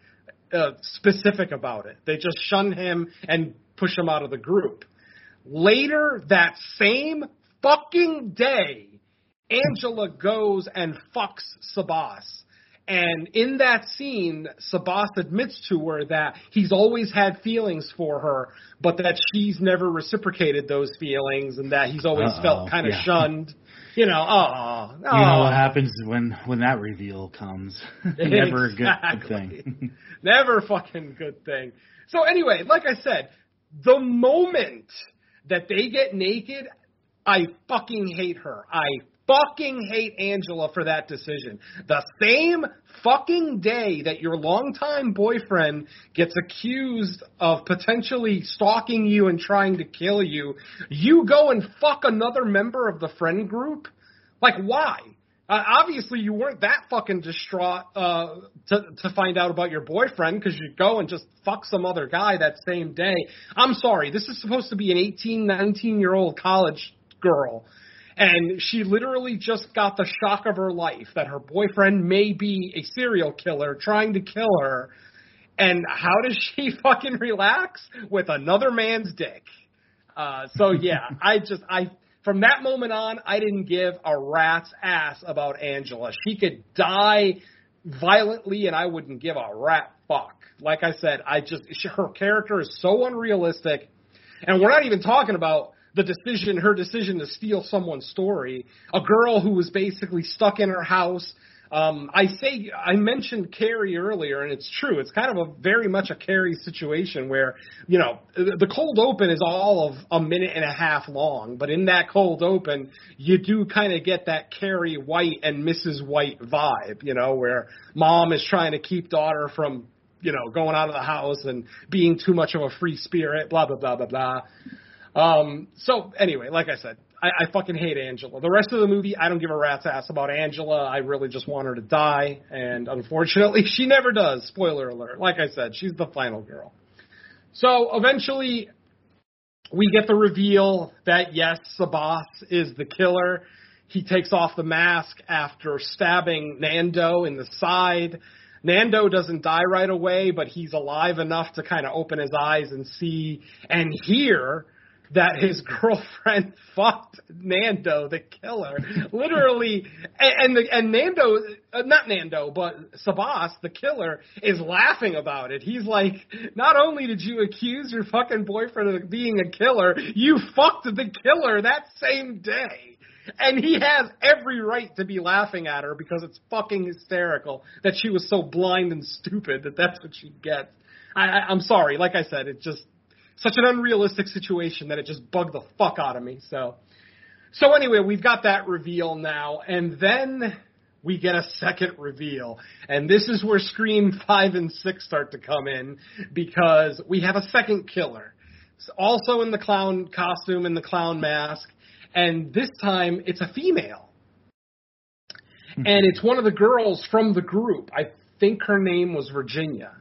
uh, specific about it. They just shun him and push him out of the group. Later that same fucking day, Angela goes and fucks Sabas. And in that scene, Sabas admits to her that he's always had feelings for her, but that she's never reciprocated those feelings and that he's always Uh-oh, felt kind of yeah. shunned. You know, oh, oh. You know what uh-uh. happens when when that reveal comes? Never a good thing. Never fucking good thing. So anyway, like I said, the moment that they get naked, I fucking hate her. I fucking hate Angela for that decision. The same fucking day that your longtime boyfriend gets accused of potentially stalking you and trying to kill you, you go and fuck another member of the friend group? Like why? Uh, obviously, you weren't that fucking distraught uh, to to find out about your boyfriend because you go and just fuck some other guy that same day. I'm sorry, this is supposed to be an 18, 19 year old college girl, and she literally just got the shock of her life that her boyfriend may be a serial killer trying to kill her. And how does she fucking relax with another man's dick? Uh, so yeah, I just I from that moment on, I didn't give a rat's ass about Angela. She could die violently, and I wouldn't give a rat fuck. Like I said, I just her character is so unrealistic, and we're not even talking about the decision, her decision to steal someone's story. A girl who was basically stuck in her house um, I say I mentioned Carrie earlier, and it's true. It's kind of a very much a Carrie situation where you know the cold open is all of a minute and a half long, but in that cold open, you do kind of get that Carrie White and Mrs. White vibe, you know, where mom is trying to keep daughter from you know going out of the house and being too much of a free spirit, blah blah blah blah blah. Um, so anyway, like I said, I, I fucking hate Angela. The rest of the movie, I don't give a rat's ass about Angela. I really just want her to die, and unfortunately, she never does. Spoiler alert. Like I said, she's the final girl. So eventually, we get the reveal that yes, Sabas is the killer. He takes off the mask after stabbing Nando in the side. Nando doesn't die right away, but he's alive enough to kind of open his eyes and see and hear that his girlfriend fucked Nando, the killer, literally, and and, and Nando, uh, not Nando, but Sabas, the killer, is laughing about it. He's like, not only did you accuse your fucking boyfriend of being a killer, you fucked the killer that same day. And he has every right to be laughing at her because it's fucking hysterical that she was so blind and stupid that that's what she gets. I, I, I'm sorry, like I said, it just such an unrealistic situation that it just bugged the fuck out of me. So, so anyway, we've got that reveal now, and then we get a second reveal, and this is where Scream five and six start to come in because we have a second killer, also in the clown costume and the clown mask, and this time it's a female, hmm. and it's one of the girls from the group. I think her name was Virginia.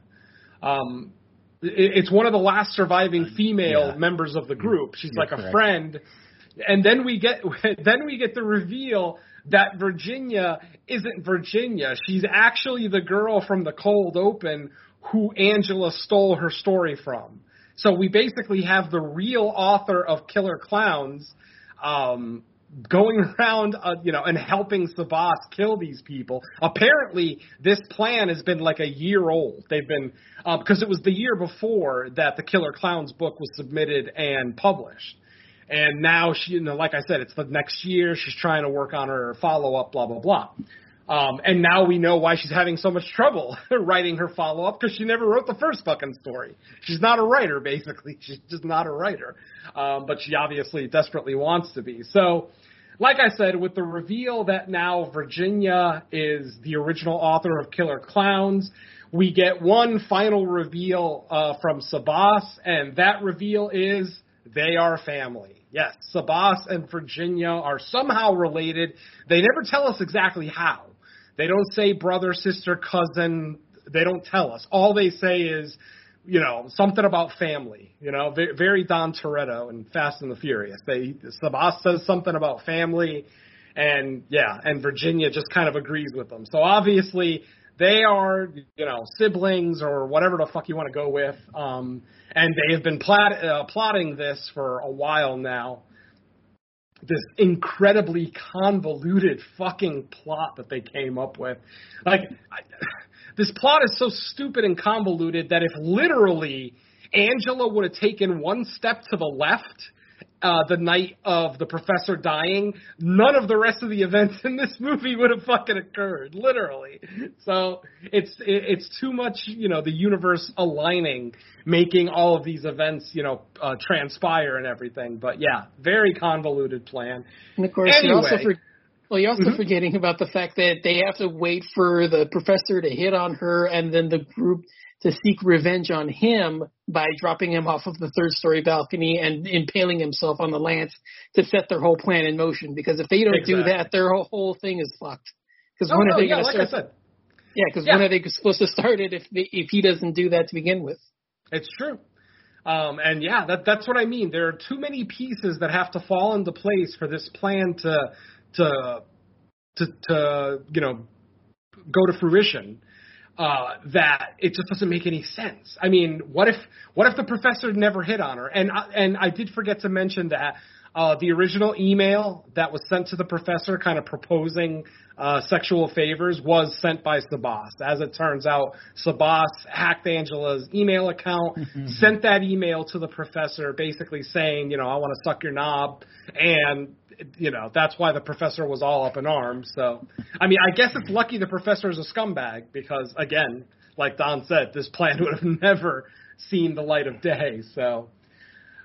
Um, it's one of the last surviving female yeah. members of the group. She's You're like correct. a friend, and then we get then we get the reveal that Virginia isn't Virginia. She's actually the girl from the cold open who Angela stole her story from. So we basically have the real author of Killer Clowns um, going around, uh, you know, and helping Sabas kill these people. Apparently, this plan has been like a year old. They've been because uh, it was the year before that the Killer Clowns book was submitted and published. And now she, you know, like I said, it's the next year. She's trying to work on her follow up, blah blah blah. Um, and now we know why she's having so much trouble writing her follow up because she never wrote the first fucking story. She's not a writer, basically. She's just not a writer. Um, but she obviously desperately wants to be. So, like I said, with the reveal that now Virginia is the original author of Killer Clowns, we get one final reveal uh, from Sabas, and that reveal is they are family. Yes, Sabas and Virginia are somehow related. They never tell us exactly how. They don't say brother, sister, cousin. They don't tell us. All they say is, you know, something about family. You know, very, very Dom Toretto and Fast and the Furious. They Sabas says something about family, and yeah, and Virginia just kind of agrees with them. So obviously they are, you know, siblings or whatever the fuck you want to go with. Um, and they have been plot, uh, plotting this for a while now this incredibly convoluted fucking plot that they came up with. Like, I, this plot is so stupid and convoluted that if literally Angela would have taken one step to the left uh, the night of the professor dying, none of the rest of the events in this movie would have fucking occurred, literally. So it's it's too much, you know, the universe aligning, making all of these events, you know, uh, transpire and everything. But yeah, very convoluted plan. And of course, anyway. you also for, well, you're also mm-hmm. forgetting about the fact that they have to wait for the professor to hit on her, and then the group to seek revenge on him by dropping him off of the third story balcony and impaling himself on the lance to set their whole plan in motion. Because if they don't exactly. do that, their whole, thing is fucked. Because Oh, when no, are they yeah, going to like I start? said, Yeah, because Yeah. when are they supposed to start it if they, if he doesn't do that to begin with? It's true. Um, and yeah, that that's what I mean. There are too many pieces that have to fall into place for this plan to to to to you know go to fruition. Uh, that it just doesn't make any sense. I mean, what if what if the professor never hit on her? And I, and I did forget to mention that uh, the original email that was sent to the professor, kind of proposing uh, sexual favors, was sent by Sabas. As it turns out, Sabas hacked Angela's email account, sent that email to the professor, basically saying, you know, I want to suck your knob, and you know that's why the professor was all up in arms. So, I mean, I guess it's lucky the professor is a scumbag because, again, like Don said, this plan would have never seen the light of day. So.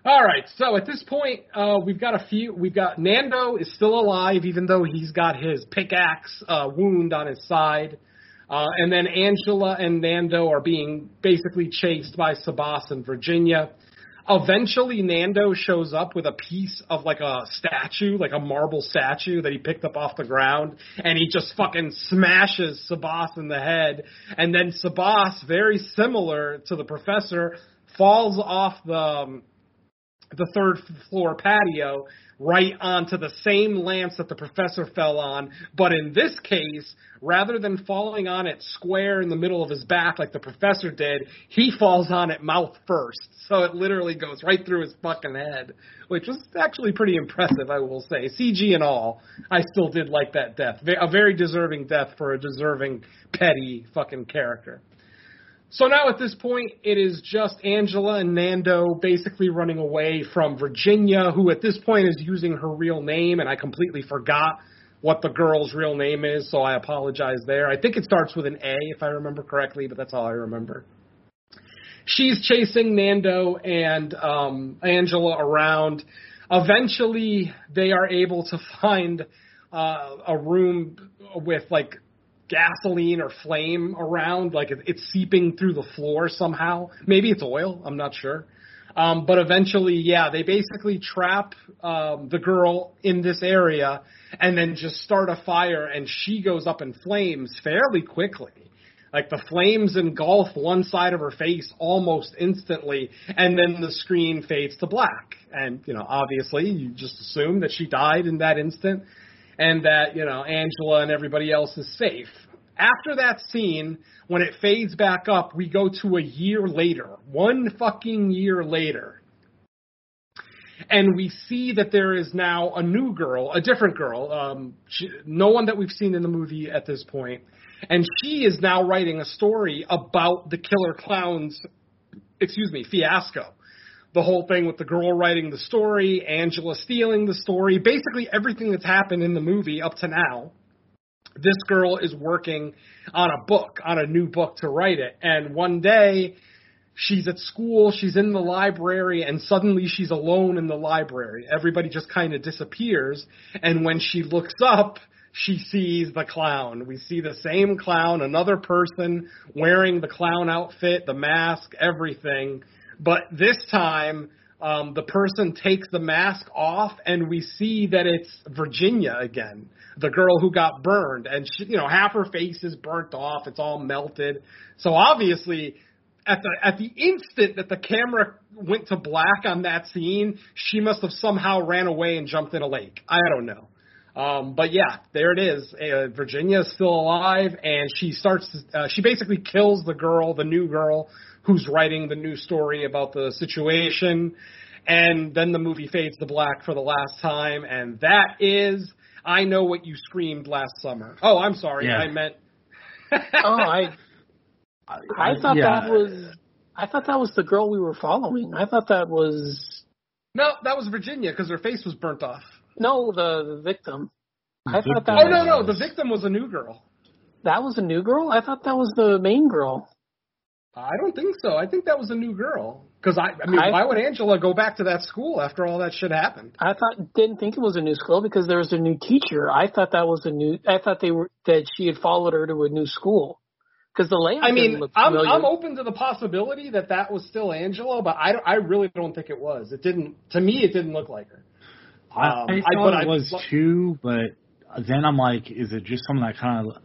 All right, so at this point, uh, we've got a few. We've got Nando is still alive, even though he's got his pickaxe uh, wound on his side. Uh, and then Angela and Nando are being basically chased by Sabas and Virginia. Eventually, Nando shows up with a piece of like a statue, like a marble statue that he picked up off the ground, and he just fucking smashes Sabas in the head. And then Sabas, very similar to the professor, falls off the um, the third floor patio right onto the same lance that the professor fell on. But in this case, rather than falling on it square in the middle of his back like the professor did, he falls on it mouth first. So it literally goes right through his fucking head, which was actually pretty impressive, I will say. CG and all, I still did like that death. A very deserving death for a deserving petty fucking character. So now at this point, it is just Angela and Nando basically running away from Virginia, who at this point is using her real name, and I completely forgot what the girl's real name is, so I apologize there. I think it starts with an A, if I remember correctly, but that's all I remember. She's chasing Nando and um, Angela around. Eventually, they are able to find uh, a room with like gasoline or flame around, like it's seeping through the floor somehow. Maybe it's oil, I'm not sure. Um, but eventually, yeah, they basically trap um, the girl in this area and then just start a fire, and she goes up in flames fairly quickly. Like the flames engulf one side of her face almost instantly, and then the screen fades to black. And you know, obviously, you just assume that she died in that instant and that you know Angela and everybody else is safe. After that scene, when it fades back up, we go to a year later, one fucking year later, and we see that there is now a new girl, a different girl, um, she, no one that we've seen in the movie at this point. point, and she is now writing a story about the Killer Clowns, excuse me, fiasco the whole thing with the girl writing the story, Angela stealing the story, basically everything that's happened in the movie up to now. This girl is working on a book, on a new book to write it. And one day she's at school, she's in the library, and suddenly she's alone in the library. Everybody just kind of disappears. And when she looks up, she sees the clown. We see the same clown, another person wearing the clown outfit, the mask, everything. But this time, um, the person takes the mask off, and we see that it's Virginia again, the girl who got burned, and she, you know half her face is burnt off, it's all melted. So obviously, at the at the instant that the camera went to black on that scene, she must have somehow ran away and jumped in a lake. I don't know. Um, but yeah, there it is. Uh, Virginia is still alive, and she starts. Uh, she basically kills the girl, the new girl, who's writing the new story about the situation. And then the movie fades to black for the last time, and that is I know what you screamed last summer. Oh, I'm sorry, Yeah. I meant. Oh, I I thought yeah. that was I thought that was the girl we were following. I thought that was no, that was Virginia because her face was burnt off. no the, the victim. I thought that Oh no, was, no, the victim was a new girl. that was a new girl. I thought that was the main girl. I don't think so. I think that was a new girl. Because I, I mean, I- why would Angela go back to that school after all that shit happened? I thought didn't think it was a new school because there was a new teacher. I thought that was a new. I thought they were that she had followed her to a new school because the layout. I didn't mean, look I'm. I'm open to the possibility that that was still Angela, but I, don't- I really don't think it was. It didn't. To me, it didn't look like her. I, Um, I I- thought but it I- was too, but then I'm like, is it just something that kind of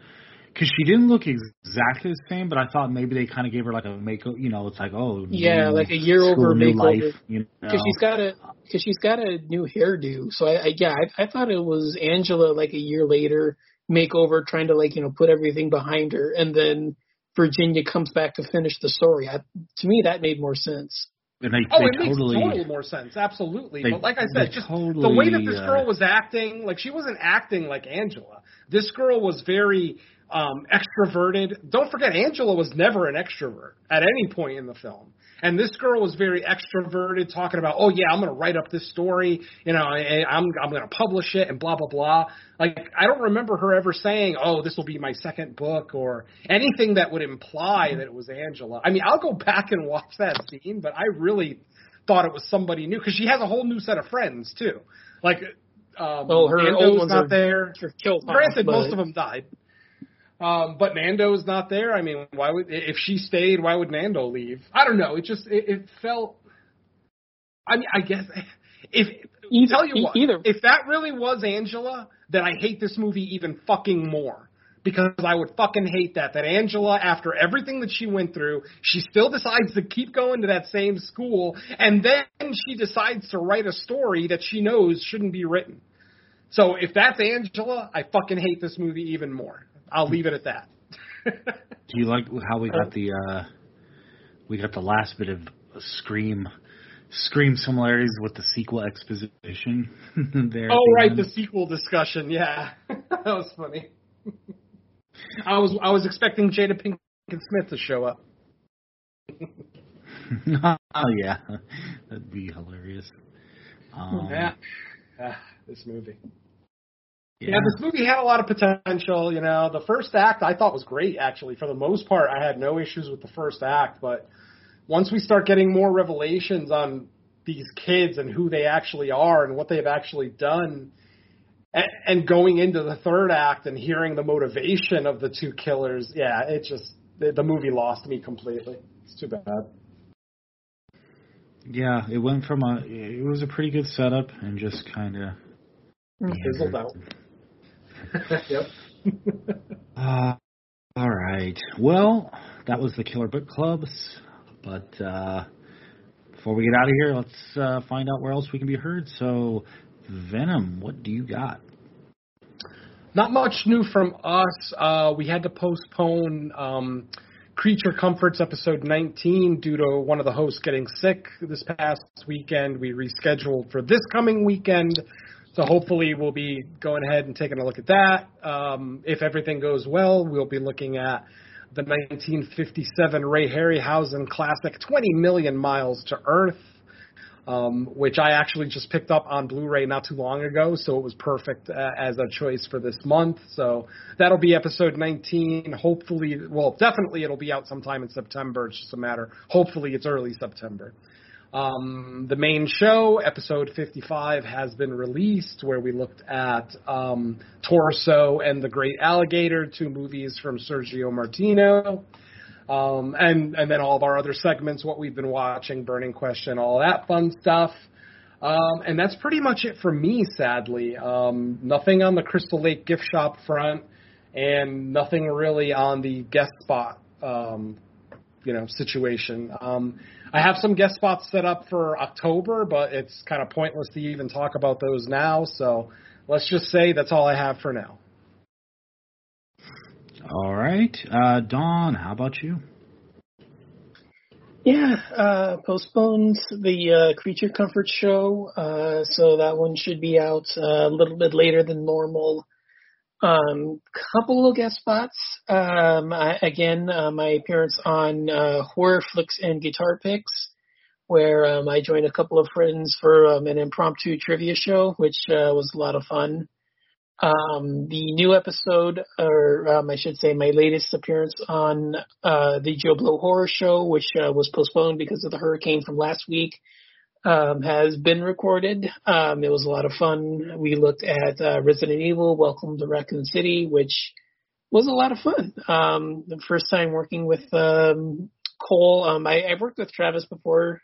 because she didn't look exactly the same, but I thought maybe they kind of gave her like a makeover. You know, it's like oh yeah, new like a year over new makeover. life. You know, Because she's got a because she's got a new hairdo. So I, I yeah, I, I thought it was Angela like a year later makeover, trying to like you know put everything behind her, and then Virginia comes back to finish the story. I, to me, that made more sense. and they, Oh, they it totally makes total more sense. Absolutely. They- but like I said, just totally, the way that this uh, girl was acting, like she wasn't acting like Angela. This girl was very um extroverted. Don't forget Angela was never an extrovert at any point in the film. And this girl was very extroverted, talking about, "Oh yeah, I'm going to write up this story. You know, I, I'm I'm going to publish it, and blah blah blah." Like I don't remember her ever saying, "Oh, this will be my second book," or anything that would imply that it was Angela. I mean, I'll go back and watch that scene, but I really thought it was somebody new because she has a whole new set of friends too. Like, um, Well, her old ones not are- there. Killed off, Granted, but- most of them died. Um, but Nando's not there. I mean, why would if she stayed? Why would Nando leave? I don't know. It just it, it felt. I mean, I guess if Either- tell you what, either- if that really was Angela, then I hate this movie even fucking more because I would fucking hate that. That Angela, after everything that she went through, she still decides to keep going to that same school, and then she decides to write a story that she knows shouldn't be written. So if that's Angela, I fucking hate this movie even more. I'll leave it at that. Do you like how we got the uh we got the last bit of scream scream similarities with the sequel exposition there? oh right, end? the sequel discussion. Yeah, that was funny. I was I was expecting Jada Pinkett Smith to show up. oh yeah, that'd be hilarious. Um, yeah, ah, this movie. Yeah. Yeah, this movie had a lot of potential. You know, the first act I thought was great. Actually, for the most part, I had no issues with the first act. But once we start getting more revelations on these kids and who they actually are and what they've actually done, and, and going into the third act and hearing the motivation of the two killers, yeah, it just the, the movie lost me completely. It's too bad. Yeah, it went from a it was a pretty good setup and just kind of Fizzled out. yep. Uh, all right. Well, that was the Killer Book Clubs. But uh, before we get out of here, let's uh, find out where else we can be heard. So, Venom, what do you got? Not much new from us. Uh, we had to postpone um, Creature Comforts episode 19 due to one of the hosts getting sick this past weekend. We rescheduled for this coming weekend. So hopefully we'll be going ahead and taking a look at that. Um, if everything goes well, we'll be looking at the 1957 Ray Harryhausen classic 20 Million Miles to Earth um, which I actually just picked up on Blu-ray not too long ago, so it was perfect uh, as a choice for this month. So that'll be episode 19. Hopefully, well, definitely it'll be out sometime in September. It's just a matter. Hopefully, it's early September. Um, the main show, episode 55, has been released, where we looked at um, Torso and the Great Alligator, two movies from Sergio Martino. Um, and and then all of our other segments, what we've been watching, Burning Question, all that fun stuff. Um, and that's pretty much it for me, sadly. Um, nothing on the Crystal Lake gift shop front, and nothing really on the guest spot, um, you know, situation. Um, I have some guest spots set up for October, but it's kind of pointless to even talk about those now. So let's just say that's all I have for now. All right. Uh, Don, how about you? Yeah, uh, postponed the uh, Creature Comfort show, uh, so that one should be out uh, a little bit later than normal. Um, couple of guest spots. Um, I, again, uh, my appearance on uh, Horror Flicks and Guitar Picks, where um, I joined a couple of friends for um, an impromptu trivia show, which uh, was a lot of fun. Um, the new episode, or um, I should say, my latest appearance on uh, the Joe Blow Horror Show, which uh, was postponed because of the hurricane from last week, um, has been recorded. Um, it was a lot of fun. We looked at uh, Resident Evil: Welcome to Raccoon City, which was a lot of fun. Um, the first time working with um, Cole. Um, I, I've worked with Travis before.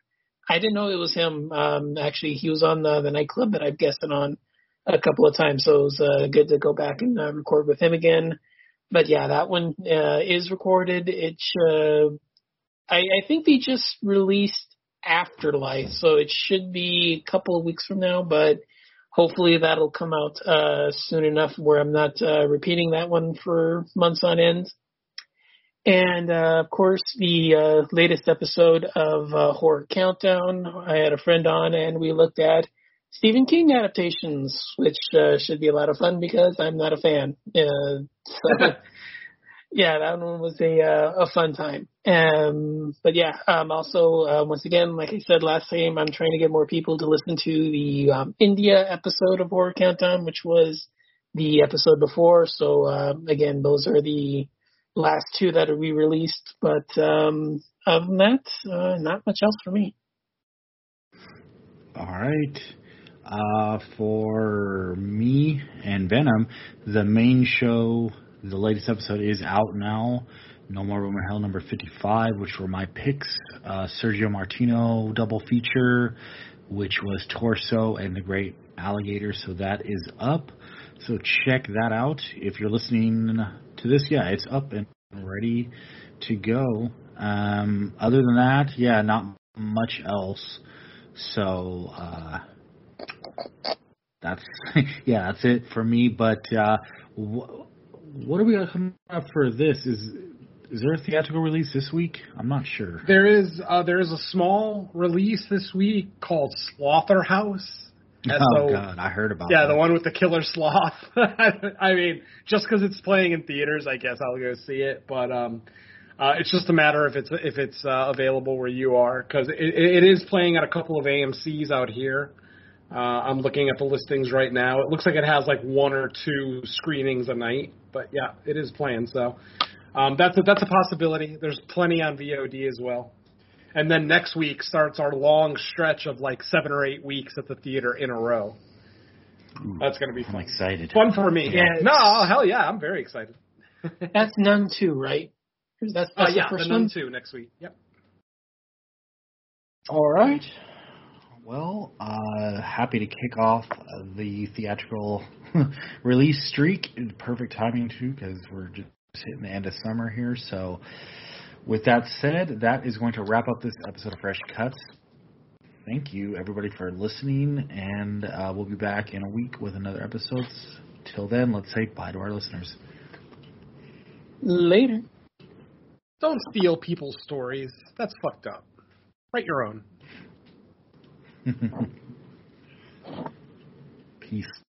I didn't know it was him. Um, actually, he was on the, the nightclub that I've guested on. a couple of times, so it was uh, good to go back and uh, record with him again. But yeah, that one uh, is recorded. Uh, I, I think they just released Afterlife, so it should be a couple of weeks from now, but hopefully that'll come out uh, soon enough where I'm not uh, repeating that one for months on end. And uh, of course, the uh, latest episode of uh, Horror Countdown, I had a friend on and we looked at Stephen King adaptations, which uh, should be a lot of fun because I'm not a fan. So, yeah, that one was a uh, a fun time. Um, but yeah, um, also uh, once again, like I said last time, I'm trying to get more people to listen to the um, India episode of Horror Countdown, which was the episode before. So uh, again, those are the last two that we released. But um, other than that, uh, not much else for me. All right. Uh, for me and Venom, the main show, the latest episode is out now. No More Room Hell number 55, which were my picks. Uh, Sergio Martino double feature, which was Torso and The Great Alligator. So that is up. So check that out. If you're listening to this, yeah, it's up and ready to go. Um, other than that, yeah, not much else. So, uh, that's yeah, that's it for me. But uh, what are we got coming up for this? Is is there a theatrical release this week? I'm not sure. There is uh, there is a small release this week called Slotherhouse. Oh God, I heard about. Yeah, that. the one with the killer sloth. I mean, just because it's playing in theaters, I guess I'll go see it. But um, uh, it's just a matter if it's if it's uh, available where you are, because it, it is playing at a couple of AMC's out here. Uh, I'm looking at the listings right now. It looks like it has like one or two screenings a night, but yeah, it is playing. So um, that's a, that's a possibility. There's plenty on VOD as well. And then next week starts our long stretch of like seven or eight weeks at the theater in a row. That's going to be fun. I'm excited. Fun for me. Yeah. No, hell yeah, I'm very excited. That's Nun two, right? That's, Uh, that's yeah, the first the Nun one. 2 next week. Yep. All right. Well, uh, happy to kick off uh, the theatrical release streak. Perfect timing too, because we're just hitting the end of summer here. So, with that said, that is going to wrap up this episode of Fresh Cuts. Thank you, everybody, for listening, and uh, we'll be back in a week with another episode. Till then, let's say bye to our listeners. Later. Don't steal people's stories. That's fucked up. Write your own. Peace.